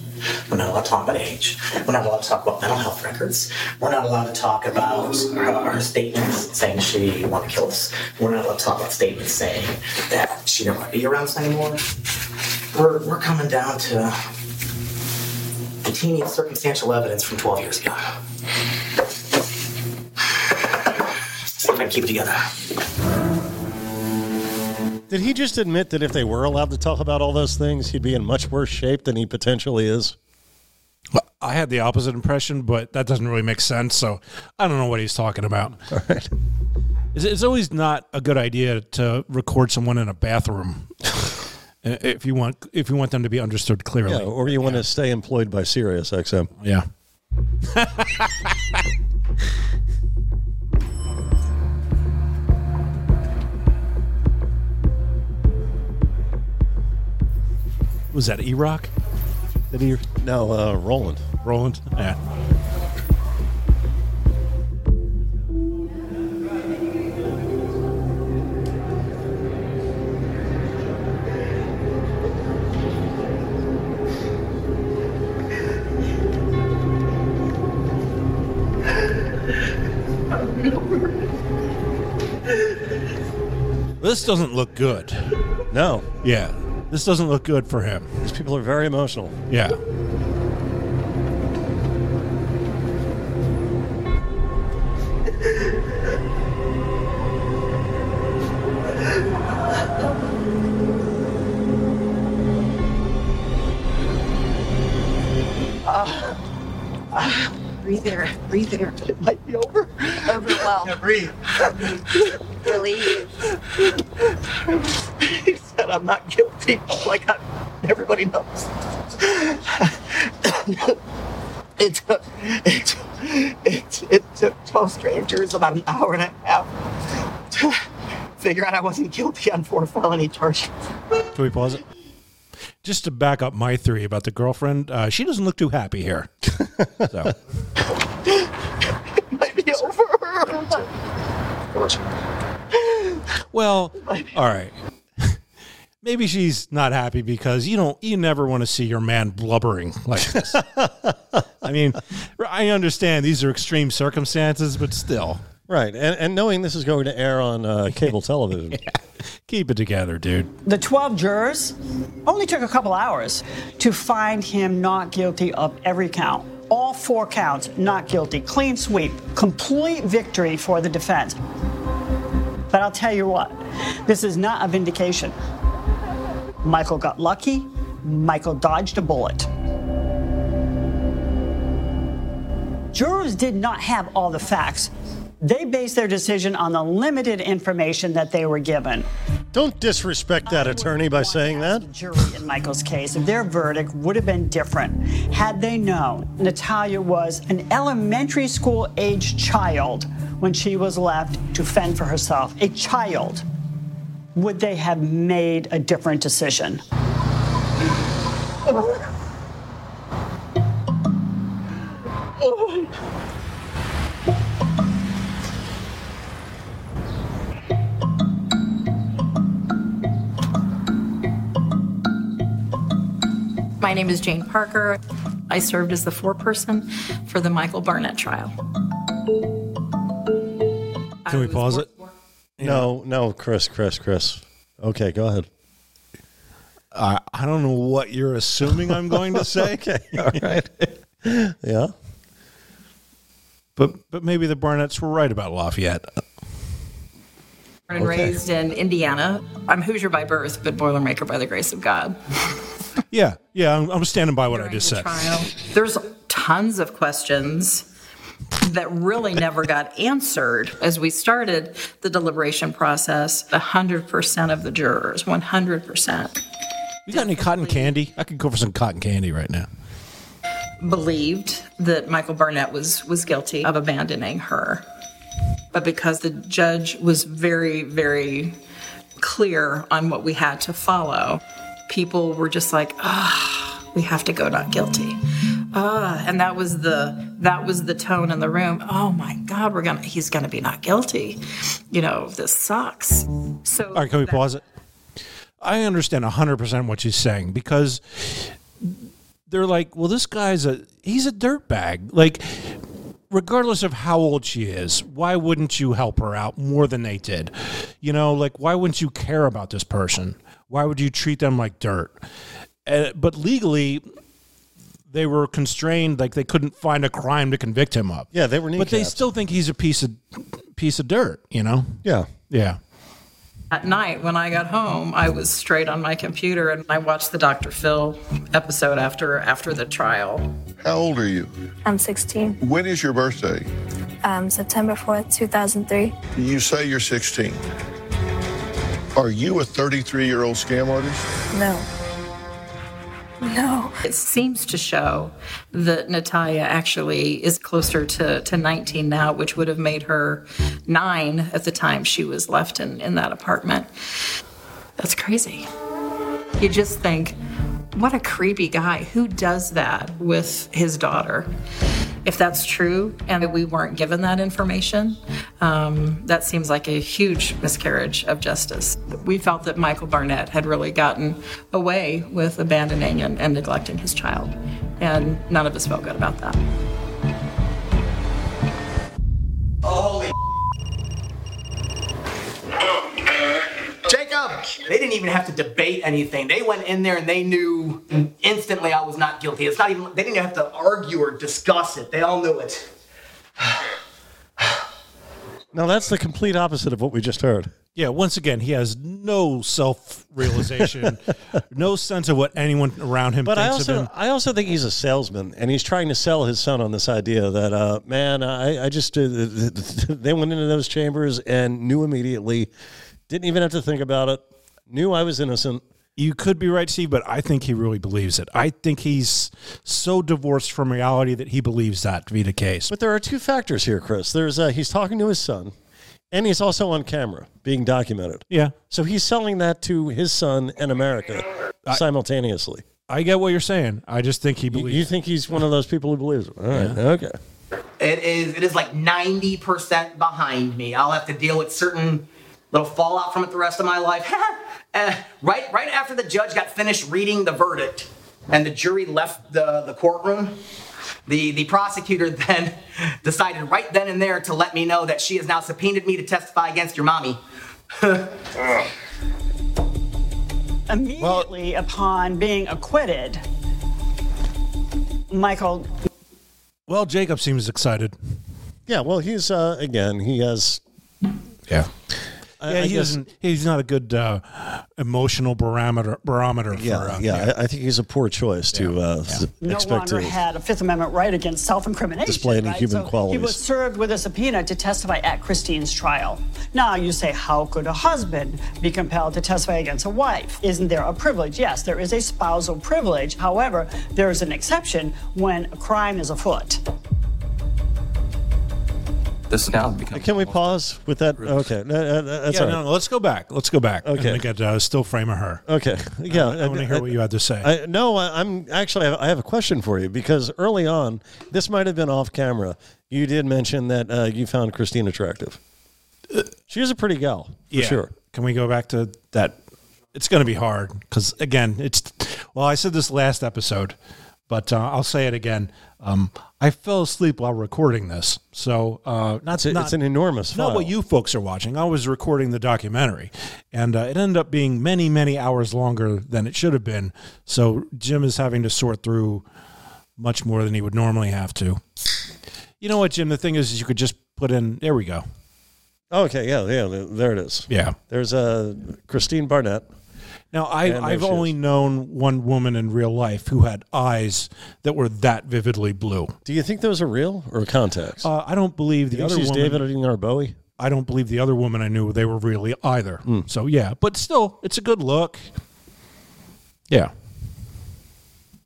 We're not allowed to talk about age. We're not allowed to talk about mental health records. We're not allowed to talk about her, her statements saying she wanted to kill us. We're not allowed to talk about statements saying that she didn't want to be around us anymore. We're, we're coming down to the teeny circumstantial evidence from 12 years ago. See if I can keep it together. Did he just admit that if they were allowed to talk about all those things, he'd be in much worse shape than he potentially is? I had the opposite impression, but that doesn't really make sense. So I don't know what he's talking about. All right. It's, it's always not a good idea to record someone in a bathroom uh, if you want if you want them to be understood clearly. Yeah, or you want to stay employed by Sirius XM. Yeah. Was that E Rock? No, uh, Roland. Roland. Yeah. This doesn't look good. No. Yeah. This doesn't look good for him. These people are very emotional. Yeah. Breathe there. Breathe there. It might be over. Over well. Yeah, breathe. Relieve. he said I'm not guilty, like I, everybody knows. it took, it, took- it, it took 12 strangers about an hour and a half to figure out I wasn't guilty on four felony charges. Can we pause it? Just to back up my theory about the girlfriend, uh, she doesn't look too happy here. so. might be over. Well, all right. Maybe she's not happy because you don't you never want to see your man blubbering like this. I mean, I understand these are extreme circumstances, but still. Right. And, and knowing this is going to air on uh, cable television. Keep it together, dude. The 12 jurors only took a couple hours to find him not guilty of every count. All four counts, not guilty. Clean sweep. Complete victory for the defense. But I'll tell you what, this is not a vindication. Michael got lucky. Michael dodged a bullet. Jurors did not have all the facts. They based their decision on the limited information that they were given. Don't disrespect that attorney by saying that. Jury in Michael's case, their verdict would have been different had they known Natalia was an elementary school age child when she was left to fend for herself. A child. Would they have made a different decision? Oh. My name is Jane Parker. I served as the foreperson for the Michael Barnett trial. Can we pause it? No, no, Chris, Chris, Chris. Okay, go ahead. I I don't know what you're assuming I'm going to say. okay, all right. yeah. But but maybe the Barnetts were right about Lafayette. Born and raised in Indiana. I'm Hoosier by birth, but Boilermaker by the grace of God. Yeah, yeah, I'm, I'm standing by what I just said. Trial. There's tons of questions that really never got answered as we started the deliberation process. 100% of the jurors, 100%. You got any cotton candy? I could go for some cotton candy right now. believed that Michael Barnett was was guilty of abandoning her. But because the judge was very very clear on what we had to follow, people were just like, "Ah, we have to go not guilty." Ah, and that was the that was the tone in the room. Oh my god, we're to he's to be not guilty. You know, this sucks. So All right, can we pause it? I understand 100% what she's saying because they're like, well, this guy's a he's a dirtbag. Like, regardless of how old she is, why wouldn't you help her out more than they did? You know, like why wouldn't you care about this person? Why would you treat them like dirt? Uh, but legally, they were constrained, like they couldn't find a crime to convict him of. Yeah, they were But they kneecapped. still think he's a piece of piece of dirt. You know? Yeah. Yeah. At night, when I got home, I was straight on my computer and I watched the Dr. Phil episode after after the trial. How old are you? I'm 16. When is your birthday? Um, September 4th, 2003. You say you're 16. Are you a 33 year old scam artist? No. No. It seems to show that Natalia actually is closer to, to 19 now, which would have made her nine at the time she was left in, in that apartment. That's crazy. You just think, what a creepy guy. Who does that with his daughter? If that's true and we weren't given that information, um, that seems like a huge miscarriage of justice. We felt that Michael Barnett had really gotten away with abandoning and, and neglecting his child, and none of us felt good about that. Holy. Jacob! They didn't even have to debate anything. They went in there and they knew instantly I was not guilty. It's not even, they didn't have to argue or discuss it. They all knew it. Now that's the complete opposite of what we just heard. Yeah, once again, he has no self realization, no sense of what anyone around him But I thinks of also him. I also think he's a salesman, and he's trying to sell his son on this idea that uh, man, I, I just uh, they went into those chambers and knew immediately, didn't even have to think about it, knew I was innocent. You could be right, Steve, but I think he really believes it. I think he's so divorced from reality that he believes that to be the case. But there are two factors here, Chris. There's uh, he's talking to his son, and he's also on camera being documented. Yeah. So he's selling that to his son and America. simultaneously. I get what you're saying. I just think he believes. you think he's one of those people who believes it? All right. Okay. It is it is like 90% behind me. I'll have to deal with certain little fallout from it the rest of my life. Uh, right right after the judge got finished reading the verdict and the jury left the, the courtroom, the, the prosecutor then decided right then and there to let me know that she has now subpoenaed me to testify against your mommy. Immediately upon being acquitted, Michael well, Jacob seems excited. Yeah. Well, he's uh, again. He has. Yeah. I- yeah, I he guess- isn't. He's not a good uh, emotional barometer. Barometer. Yeah, for, uh, yeah. I, I think he's a poor choice to uh, s- no expect longer to. had a Fifth Amendment right against self-incrimination. Display any right? human so qualities. He was served with a subpoena to testify at Christine's trial. Now you say, how could a husband be compelled to testify against a wife? Isn't there a privilege? Yes, there is a spousal privilege. However, there is an exception when a crime is afoot. This now becomes. Can we pause with that? Okay, no, uh, that's yeah, all right. no, no, let's go back. Let's go back. Okay. And look at uh, still frame of her. Okay. Yeah. I, want to hear what you had to say. I, no, I, I'm actually. I have a question for you because early on, this might have been off camera. You did mention that uh, you found Christine attractive. She is a pretty gal, for yeah. sure. Can we go back to that? It's going to be hard because again, it's well, I said this last episode, but uh, I'll say it again. Um, I fell asleep while recording this, so uh, not, It's, a- not it's an enormous not what you folks are watching. I was recording the documentary, and uh, it ended up being many, many hours longer than it should have been. So Jim is having to sort through much more than he would normally have to. You know what, Jim? The thing is, is you could just put in. There we go. Okay. Yeah. Yeah. There it is. Yeah. There's uh, Christine Barnett. Now, I, I've only known one woman in real life who had eyes that were that vividly blue. Do you think those are real or contacts? Uh, I don't believe the other she's woman. David Edding Bowie. I don't believe the other woman I knew they were really either. Hmm. So yeah, but still, it's a good look. Yeah,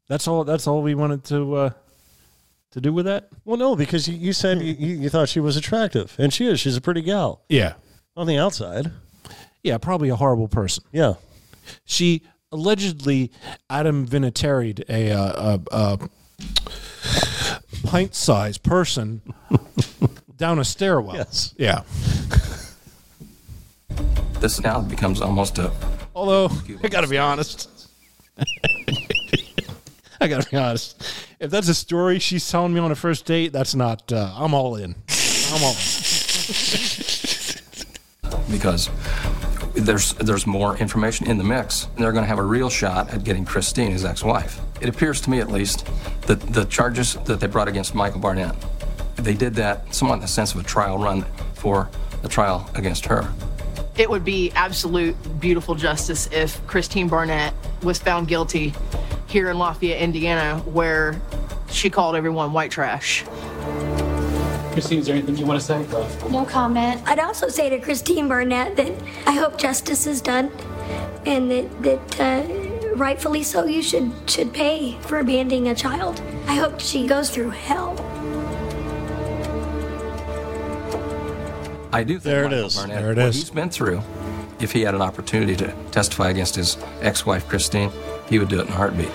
that's all. That's all we wanted to uh, to do with that. Well, no, because you, you said you you thought she was attractive, and she is. She's a pretty gal Yeah, on the outside. yeah, probably a horrible person. Yeah. She allegedly Adam Vinatieri'd a, uh, a, a pint-sized person down a stairwell. Yes. Yeah. This now becomes almost a. Although I got to be honest, I got to be honest. If that's a story she's telling me on a first date, that's not. Uh, I'm all in. I'm all in. because there's there's more information in the mix. And they're going to have a real shot at getting Christine, his ex-wife. It appears to me, at least, that the charges that they brought against Michael Barnett, they did that somewhat in the sense of a trial run for the trial against her. It would be absolute beautiful justice if Christine Barnett was found guilty here in Lafayette, Indiana, where she called everyone white trash. Christine, is there anything you want to say? No comment. I'd also say to Christine Barnett that I hope justice is done, and that that uh, rightfully so you should should pay for abandoning a child. I hope she goes through hell. I do think There it Michael is. Barnett, There it what is. he's been through, if he had an opportunity to testify against his ex-wife Christine, he would do it in a heartbeat.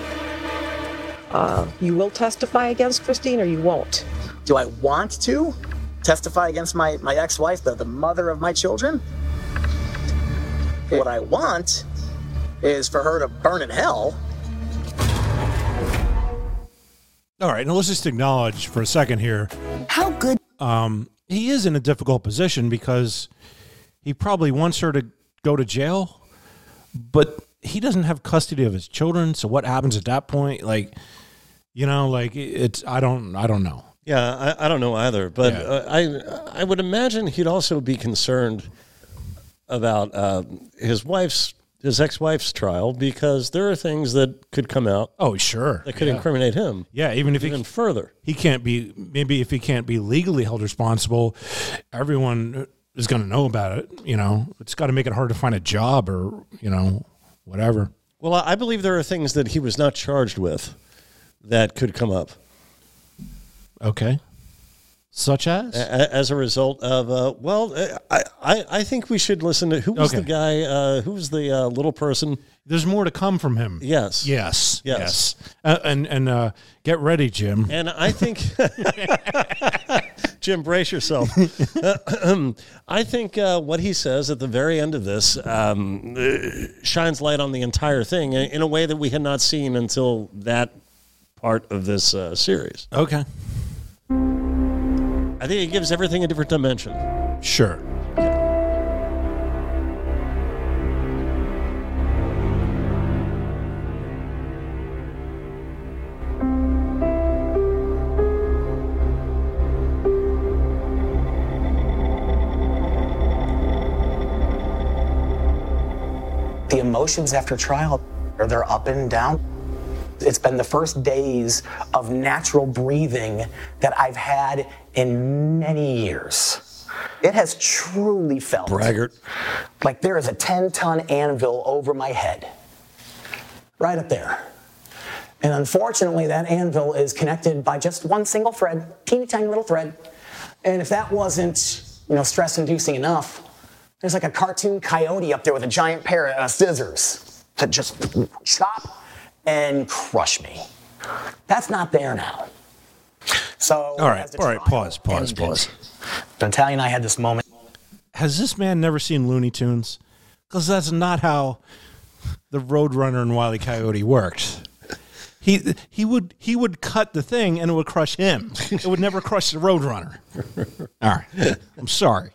Uh, you will testify against Christine or you won't? Do I want to testify against my, my ex wife, the, the mother of my children? What I want is for her to burn in hell. All right, now let's just acknowledge for a second here. How good? Um, he is in a difficult position because he probably wants her to go to jail, but he doesn't have custody of his children. So what happens at that point? Like, you know, like it's I don't I don't know. Yeah, I, I don't know either, but Yeah. uh, I I would imagine he'd also be concerned about uh, his wife's his ex-wife's trial because there are things that could come out. Oh, sure, that could Yeah. incriminate him. Yeah, even if even he, further, he can't be maybe if he can't be legally held responsible, everyone is going to know about it. You know, it's got to make it hard to find a job or you know whatever. Well, I I believe there are things that he was not charged with that could come up. Okay. Such as? A- as a result of, uh, well, uh, I, I, I think we should listen to who was Okay. the guy, uh, who was the uh, little person? There's more to come from him. Yes. Yes. Yes. Yes. Uh, and and uh, get ready, Jim. And I think, Jim, brace yourself. I think uh, what he says at the very end of this um, uh, shines light on the entire thing in in a way that we had not seen until that part of this uh, series. Okay. I think it gives everything a different dimension. Sure. The emotions after trial, are they're up and down. It's been the first days of natural breathing that I've had in many years. It has truly felt Braggart. like there is a 10 ton anvil over my head. Right up there. And unfortunately, that anvil is connected by just one single thread, teeny tiny little thread. And if that wasn't, you know, stress inducing enough, there's like a cartoon coyote up there with a giant pair of scissors to just chop and crush me. That's not there now. So, all right, all right, Pause. Pause. ended, Pause. Natalia and I had this moment. Has this man never seen Looney Tunes? Because that's not how the Roadrunner and Wile E. Coyote worked. He he would he would cut the thing and it would crush him. It would never crush the Roadrunner. All right. I'm sorry.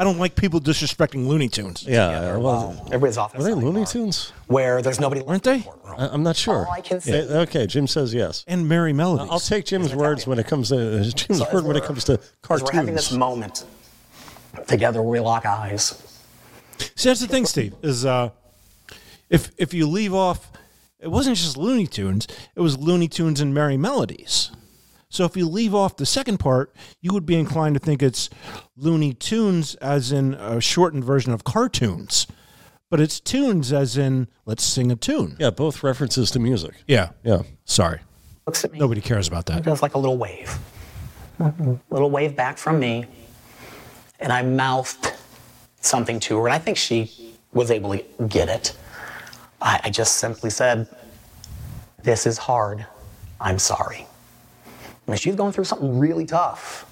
I don't like people disrespecting Looney Tunes. Yeah, well, everybody's off. Are they Looney Tunes? Where there's nobody. Aren't they? I, I'm not sure. All I can Eh, say- Okay, Jim says yes. And Merrie Melodies. I'll take Jim's words when it comes to Jim's So word when it we're- comes to as We're having this moment together where we lock eyes. See, that's the thing, Steve. Is uh, if if you leave off, it wasn't just Looney Tunes; it was Looney Tunes and Merrie Melodies. So if you leave off the second part, you would be inclined to think it's Looney Tunes, as in a shortened version of cartoons, but it's tunes, as in let's sing a tune. Yeah, both references to music. Yeah, Yeah. Sorry, Looks at me. nobody cares about that. It does like a little wave. A Little wave back from me. And I mouthed something to her, and I think she was able to get it. I, I just simply said, This is hard. I'm sorry. Mean, she's going through something really tough.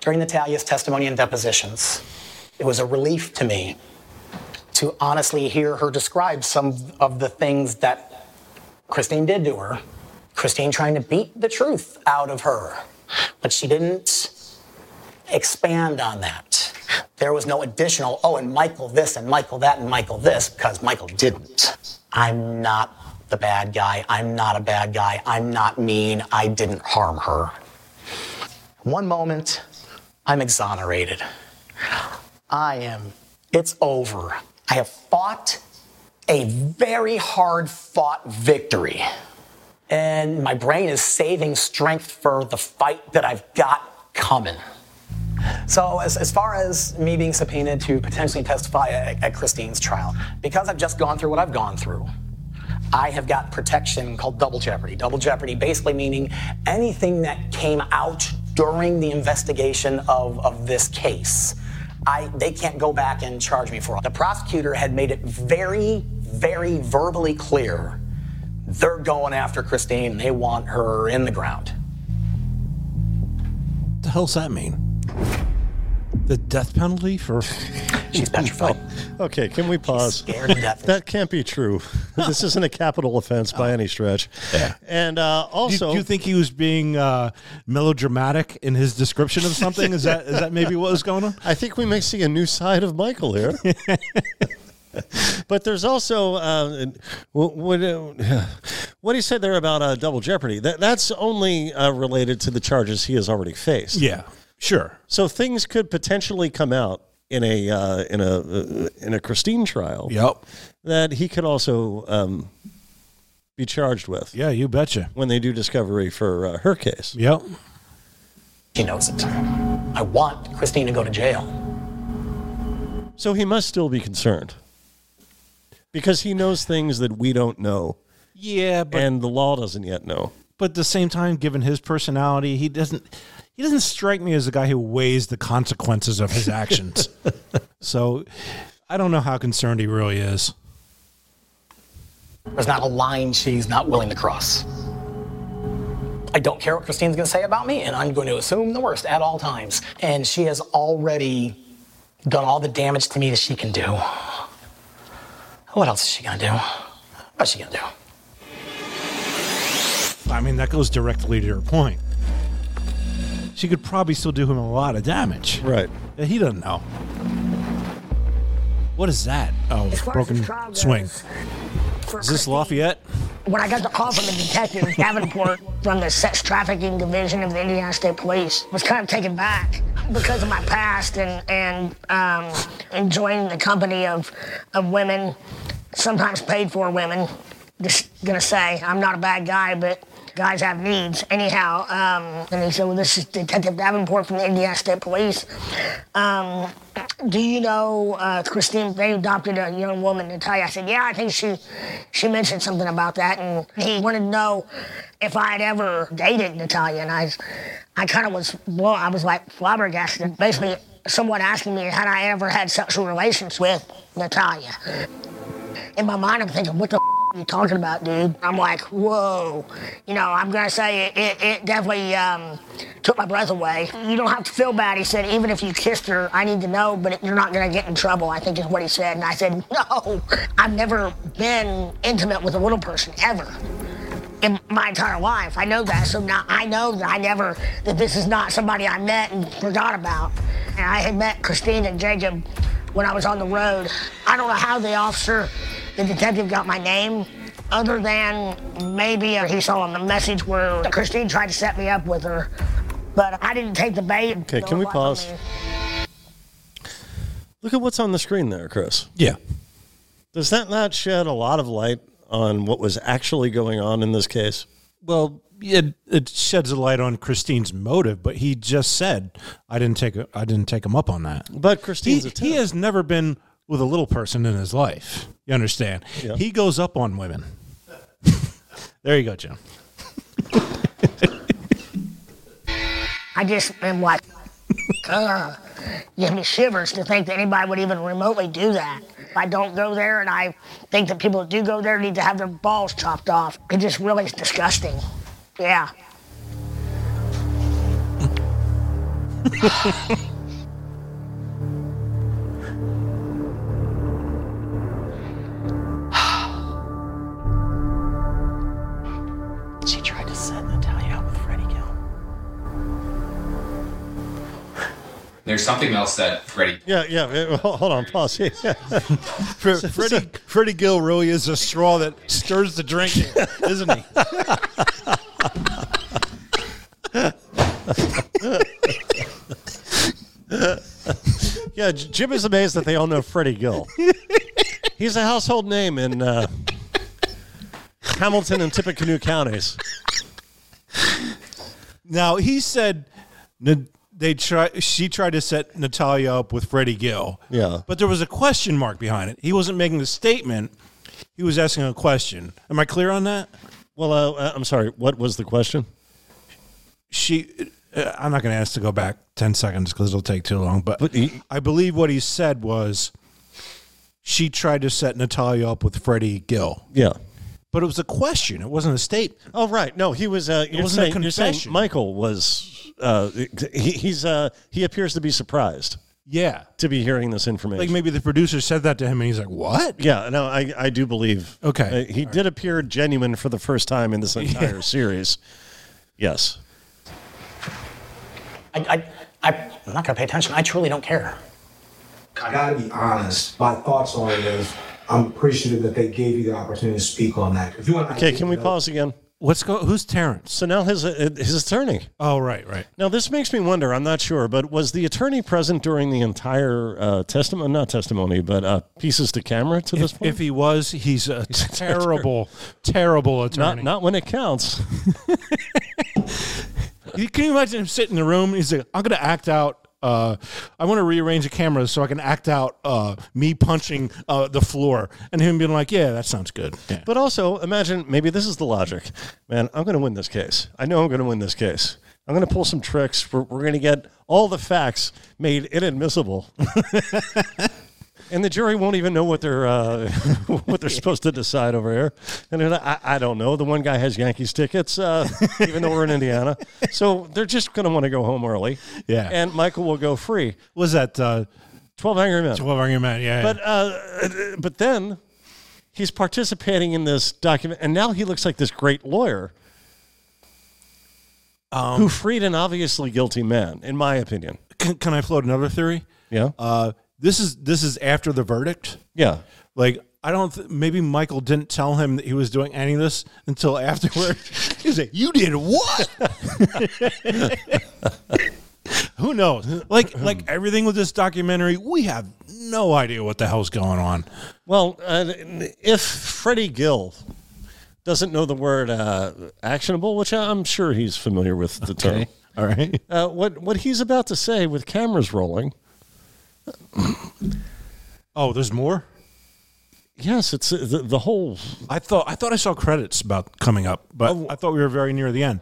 During Natalia's testimony and depositions, it was a relief to me to honestly hear her describe some of the things that Christine did to her. Christine trying to beat the truth out of her. But she didn't expand on that. There was no additional, oh, and Michael this and Michael that and Michael this, because Michael didn't. I'm not the bad guy. I'm not a bad guy. I'm not mean. I didn't harm her. One moment, I'm exonerated. I am, it's over. I have fought a very hard fought victory. And my brain is saving strength for the fight that I've got coming. So, as, as far as me being subpoenaed to potentially testify at, at Christine's trial, because I've just gone through what I've gone through, I have got protection called double jeopardy. Double jeopardy basically meaning anything that came out during the investigation of, of this case, I, they can't go back and charge me for it. The prosecutor had made it very, very verbally clear they're going after Christine they want her in the ground. What the hell's that mean? The death penalty for She's petrified. Okay, can we pause? scared to death. That can't be true. this isn't a capital offense by any stretch. Yeah. And uh, Do also, do you think he was being uh, melodramatic in his description of something? Is that is that maybe what was going on? I think we may see a new side of Michael here. but there's also uh, what what, uh, what he said there about uh, double jeopardy. That that's only uh, related to the charges he has already faced. Yeah, sure. So things could potentially come out in a uh, in a uh, in a Christine trial. Yep. That he could also um, be charged with. Yeah, you betcha. When they do discovery for uh, her case. Yep. She knows it. I want Christine to go to jail. So he must still be concerned because he knows things that we don't know. Yeah, but and the law doesn't yet know. but at the same time, given his personality, he doesn't he doesn't strike me as a guy who weighs the consequences of his actions. so I don't know how concerned he really is. There's not a line she's not willing to cross. I don't care what Christine's going to say about me, and I'm going to assume the worst at all times. And she has already done all the damage to me that she can do. What else is she going to do? What's she going to do? I mean, that goes directly to your point. She could probably still do him a lot of damage. Right. That he doesn't know. What is that? Oh, As far as broken the trial swing. goes, for Is this Lafayette? when I got the call from the detective Davenport from the sex trafficking division of the Indiana State Police, was kind of taken back because of my past and and um, enjoying the company of of women, sometimes paid for women. Just gonna say I'm not a bad guy, but guys have needs. Anyhow, um, and he said, "Well, this is Detective Davenport from the Indiana State Police." Um, do you know uh, Christine? They adopted a young woman, Natalia. I said, yeah, I think she she mentioned something about that, and he wanted to know if I had ever dated Natalia, and I I kind of was well, I was like flabbergasted. Basically, someone asking me had I ever had sexual relations with Natalia. In my mind, I'm thinking, what the you talking about, dude? I'm like, whoa. You know, I'm gonna say it, it, it definitely um, took my breath away. You don't have to feel bad. He said, even if you kissed her, I need to know, but you're not gonna get in trouble. I think is what he said. And I said, no, I've never been intimate with a little person ever. In my entire life, I know that. So now I know that I never, that this is not somebody I met and forgot about. And I had met Christine and Jacob when I was on the road. I don't know how the officer, the detective, got my name, other than maybe uh, he saw on the message where Christine tried to set me up with her. But I didn't take the bait. Okay, can we pause? Look at what's on the screen there, Chris. Yeah. Does that not shed a lot of light on what was actually going on in this case? Well, it it sheds a light on Christine's motive, but he just said I didn't take I didn't take him up on that. But Christine's he, he has never been with a little person in his life. You understand? Yeah. He goes up on women. there you go, Jim. I just am like, uh, give me shivers to think that anybody would even remotely do that. I don't go there, and I think that people that do go there need to have their balls chopped off. It just really is disgusting. Yeah. There's something else that Freddie. Yeah, yeah. ho- Hold on, pause. Yeah. Fre- Freddie, Freddie Gill really is a straw that stirs the drink, isn't he? yeah, Jim is amazed that they all know Freddie Gill. He's a household name in uh, Hamilton and Tippecanoe counties. Now he said n- they try. She tried to set Natalia up with Freddie Gill. Yeah. but there was a question mark behind it. He wasn't making a statement. He was asking a question. Am I clear on that? Well, uh, uh, I'm sorry. What was the question? She. Uh, I'm not going to ask to go back ten seconds because it'll take too long. But, I believe what he said was she tried to set Natalia up with Freddie Gill. Yeah. But it was a question. It wasn't a statement. Oh, right. No, he was. Uh, you're, wasn't a saying, you're saying confession. Michael was. Uh, he, he's. Uh, he appears to be surprised. Yeah. To be hearing this information. Like maybe the producer said that to him, and he's like, "What?" Yeah, no, I, I do believe. Okay. Uh, he did appear genuine for the first time in this entire series. Yes. I, I, I, I'm not going to pay attention. I truly don't care. I gotta be honest. My thoughts on it is I'm appreciative that they gave you the opportunity to speak on that. If you want, Okay, can we pause again? What's go? Who's Terrence? So now his uh, his attorney. Oh, right, right. Now this makes me wonder. I'm not sure, but was the attorney present during the entire uh, testimony? Not testimony, but uh, pieces to camera to this point. if he was, he's a terrible, terrible attorney. not not when it counts. You- Can you imagine him sitting in the room? He's like, I'm going to act out. Uh, I want to rearrange the cameras so I can act out uh, me punching uh, the floor, and him being like, "Yeah, that sounds good." Yeah. But also imagine maybe this is the logic. Man, I'm going to win this case. I know I'm going to win this case. I'm going to pull some tricks. We're, we're going to get all the facts made inadmissible. and the jury won't even know what they're uh, what they're supposed to decide over here. And like, I, I don't know. The one guy has Yankees tickets, uh, even though we're in Indiana, so they're just going to want to go home early. Yeah. and Michael will go free. Was that uh, Twelve Angry Men? Twelve Angry Men? Yeah. But uh, but then he's participating in this document, and now he looks like this great lawyer Um, who freed an obviously guilty man, in my opinion. can, can I float another theory? Yeah. Uh, this is this is after the verdict. Yeah. Like I don't. Th- maybe Michael didn't tell him that he was doing any of this until afterward. He's like, "You did what?" Who knows? Like like everything with this documentary, we have no idea what the hell's going on. Well, uh, if Freddie Gill doesn't know the word uh, actionable, which I'm sure he's familiar with the term. All right. Uh, what what he's about to say with cameras rolling. Oh, there's more. Yes, it's uh, the, the whole. I thought I thought I saw credits about coming up, but I thought we were very near the end.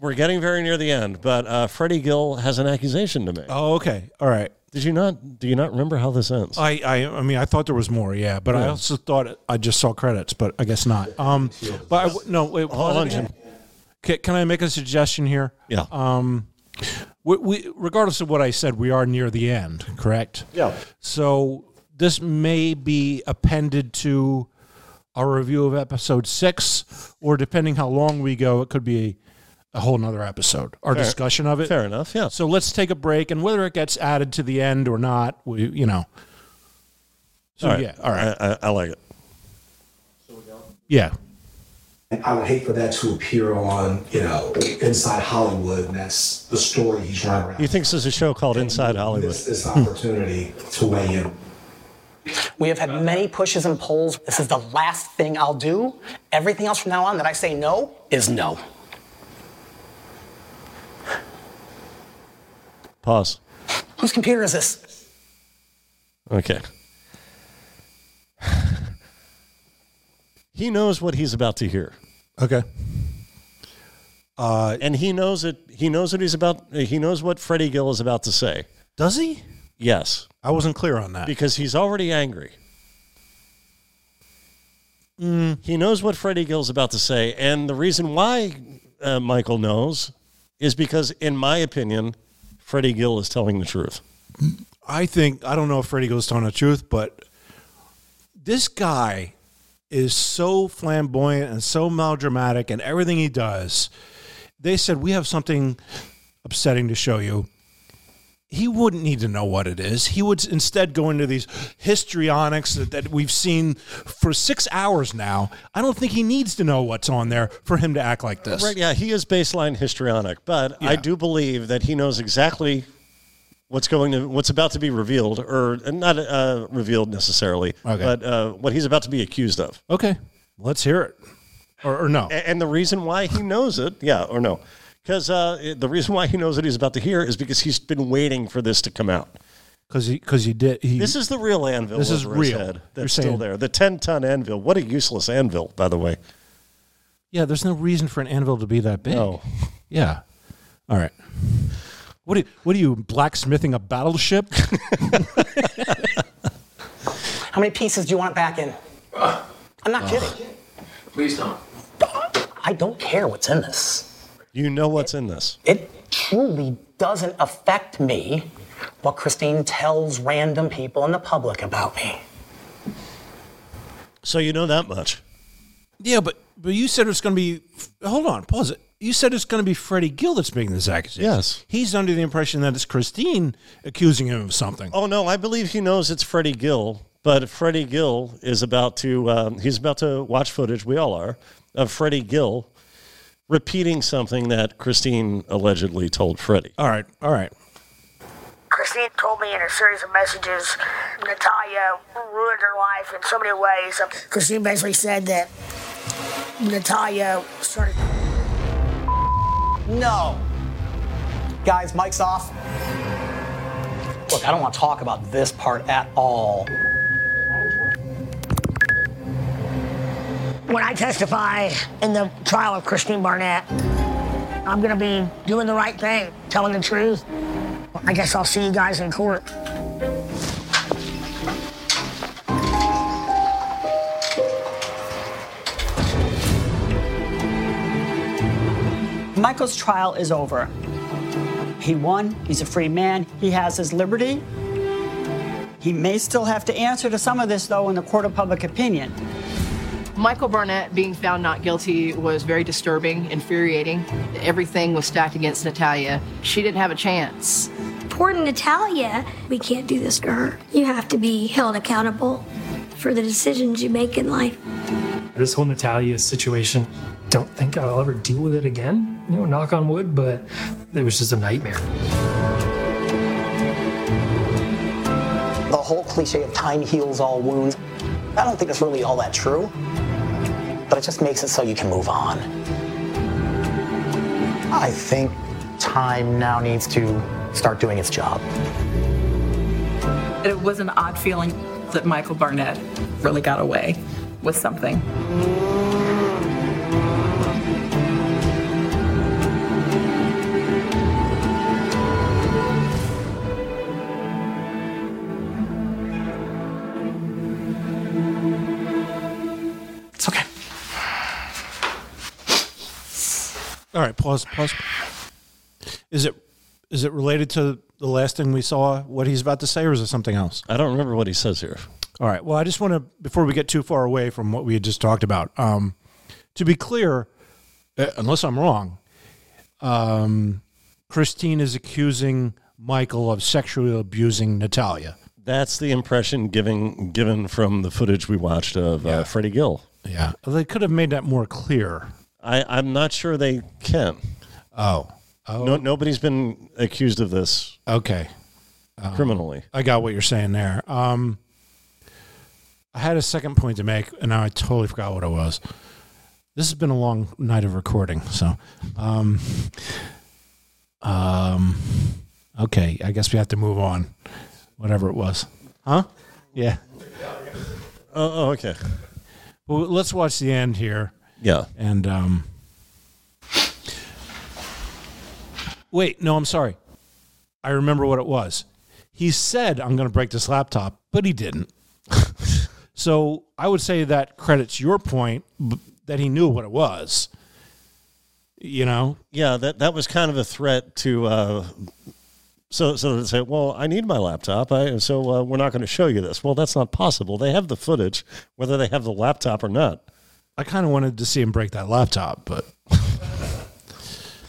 We're getting very near the end, but uh, Freddie Gill has an accusation to make. Oh, okay. All right. Did you not? Do you not remember how this ends? I, I, I mean, I thought there was more, yeah, but I Yeah. also thought I just saw credits, but I guess not. Um, but I w no, wait, Hold on. Jim. Can, can I make a suggestion here? Yeah. Um, we, we, regardless of what I said, we are near the end, correct? Yeah. So this may be appended to our review of episode six, or depending how long we go, it could be a whole nother episode. Our Fair- discussion of it. fair enough, yeah. So let's take a break, and whether it gets added to the end or not, we, you know. So All right. yeah, all right, I, I, I like it. yeah. I would hate for that to appear on, you know, Inside Hollywood, and that's the story he's running around. He thinks there's a show called Inside Hollywood. This, this opportunity to weigh in. We have had many pushes and pulls. This is the last thing I'll do. Everything else from now on that I say no is no. Pause. Whose computer is this? Okay. he knows what he's about to hear. Okay. Uh, and he knows it. He knows what he's about. He knows what Freddie Gill is about to say. Does he? Yes, I wasn't clear on that. because he's already angry. Mm. He knows what Freddie Gill's about to say, and the reason why uh, Michael knows is because, in my opinion, Freddie Gill is telling the truth. I think I don't know if Freddie Gill's telling the truth, but this guy is so flamboyant and so melodramatic and everything he does. They said we have something upsetting to show you. He wouldn't need to know what it is. He would instead go into these histrionics that, that we've seen for six hours now. I don't think he needs to know what's on there for him to act like this. Right? Yeah, he is baseline histrionic, but I do believe that he knows exactly what's going to what's about to be revealed, or not uh, revealed necessarily, Okay. but uh, what he's about to be accused of. Okay, let's hear it. Or, or no. A- And the reason why he knows it, yeah, or no, because uh, the reason why he knows what he's about to hear is because he's been waiting for this to come out. Because he, cause he did. He, This is the real anvil. This is real. head You're that's saying- still there. The ten-ton anvil. What a useless anvil, by the way. Yeah, there's no reason for an anvil to be that big. No. Yeah. All right. What are, what are you blacksmithing a battleship? How many pieces do you want it back in? Uh, I'm not uh, kidding. Please don't. I don't care what's in this. You know what's in this. It truly doesn't affect me what Christine tells random people in the public about me. So you know that much. yeah, but but you said it's going to be. Hold on, pause it. You said it's going to be Freddie Gill that's making this accusation. Yes. He's under the impression that it's Christine accusing him of something. Oh no, I believe he knows it's Freddie Gill, but Freddie Gill is about to um, he's about to watch footage. We all are of Freddie Gill repeating something that Christine allegedly told Freddie. All right, all right. Christine told me in a series of messages Natalia ruined her life in so many ways. Christine basically said that Natalia started. No. Guys, mic's off. Look, I don't want to talk about this part at all. When I testify in the trial of Christine Barnett, I'm going to be doing the right thing, telling the truth. I guess I'll see you guys in court. Michael's trial is over. He won, he's a free man, he has his liberty. He may still have to answer to some of this, though, in the court of public opinion. Michael Barnett being found not guilty was very disturbing, infuriating. Everything was stacked against Natalia. She didn't have a chance. Poor Natalia. We can't do this to her. You have to be held accountable for the decisions you make in life. This whole Natalia situation, don't think I'll ever deal with it again. You know, knock on wood, but it was just a nightmare. The whole cliche of time heals all wounds, I don't think it's really all that true, but it just makes it so you can move on. I think time now needs to start doing its job. It was an odd feeling that Michael Barnett really got away with something. All right, pause, pause. Is it is it related to the last thing we saw? What he's about to say, or is it something else? I don't remember what he says here. All right. Well, I just want to before we get too far away from what we had just talked about, um, to be clear, uh, unless I'm wrong, um, Christine is accusing Michael of sexually abusing Natalia. That's the impression given given from the footage we watched of uh, Freddie Gill. Yeah, they could have made that more clear. I, I'm not sure they can. Oh, oh. No, nobody's been accused of this. Okay, Um, criminally. I got what you're saying there. Um, I had a second point to make, and now I totally forgot what it was. This has been a long night of recording, so. Um, um, okay, I guess we have to move on. Whatever it was, huh? Yeah. Oh, oh, okay. Well, let's watch the end here. Yeah. And um, wait, no, I'm sorry. I remember what it was. He said, "I'm going to break this laptop," but he didn't. so I would say that credits your point that he knew what it was. You know, Yeah, that that was kind of a threat to. Uh, so so they say, well, I need my laptop, I, so uh, we're not going to show you this. Well, that's not possible. They have the footage, whether they have the laptop or not. I kind of wanted to see him break that laptop, but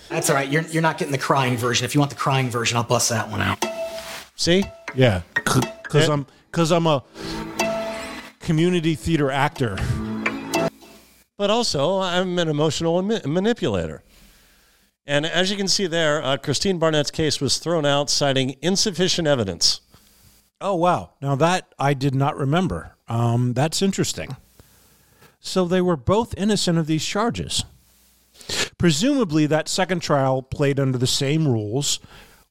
That's all right. You're, you're not getting the crying version. If you want the crying version, I'll bust that one out. See? yeah, because I'm because I'm a community theater actor. But also, I'm an emotional ma- manipulator. And as you can see there, uh, Christine Barnett's case was thrown out, citing insufficient evidence. Oh wow! Now that I did not remember. Um, that's interesting. So they were both innocent of these charges. Presumably, that second trial played under the same rules,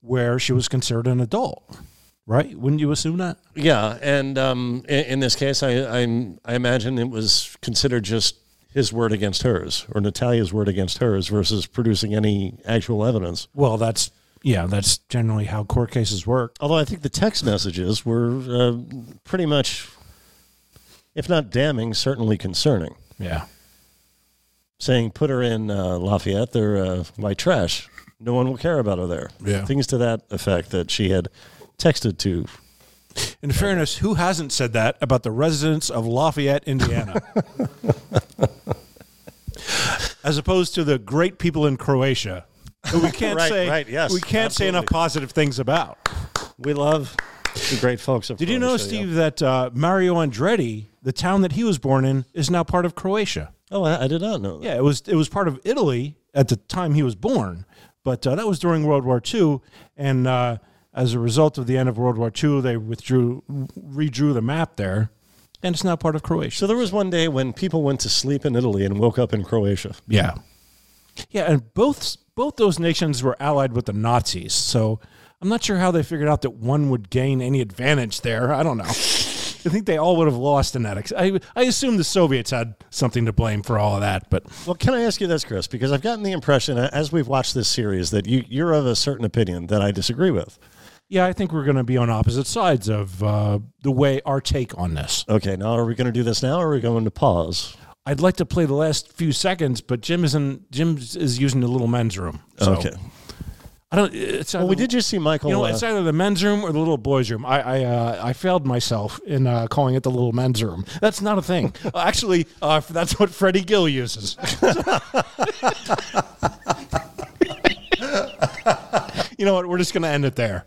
where she was considered an adult, right? Wouldn't you assume that? Yeah, and um, in, in this case, I, I I imagine it was considered just his word against hers, or Natalia's word against hers, versus producing any actual evidence. Well, that's yeah, that's generally how court cases work. Although I think the text messages were uh, pretty much, if not damning, certainly concerning. Yeah. Saying put her in uh, Lafayette, they're uh, white trash. No one will care about her there. Yeah. Things to that effect that she had texted to. In fairness, who hasn't said that about the residents of Lafayette, Indiana? As opposed to the great people in Croatia, who we can't Right, say right, yes, we can't say enough positive things about. We love the great folks of Did you know, Croatia, yeah. Steve, that uh, Mario Andretti, the town that he was born in, is now part of Croatia? Oh, I, I did not know that. Yeah, it was it was part of Italy at the time he was born, but uh, that was during World War II, and uh, as a result of the end of World War II, they withdrew, redrew the map there, and it's now part of Croatia. So there was one day when people went to sleep in Italy and woke up in Croatia. Yeah, yeah, and both both those nations were allied with the Nazis, so I'm not sure how they figured out that one would gain any advantage there. I don't know. I think they all would have lost in that. ex- I, I assume the Soviets had something to blame for all of that, but Well, can I ask you this, Chris? Because I've gotten the impression as we've watched this series that you, you're of a certain opinion that I disagree with. Yeah, I think we're going to be on opposite sides of uh, the way our take on this. Okay, now are we going to do this now or are we going to pause? I'd like to play the last few seconds, but Jim is in Jim is using the little men's room. So Okay. I don't. It's Well, we did just see Michael. You know, uh, it's either the men's room or the little boys' room. I I, uh, I failed myself in uh, calling it the little men's room. That's not a thing. Uh, Actually, uh, that's what Freddie Gill uses. you know what? We're just going to end it there.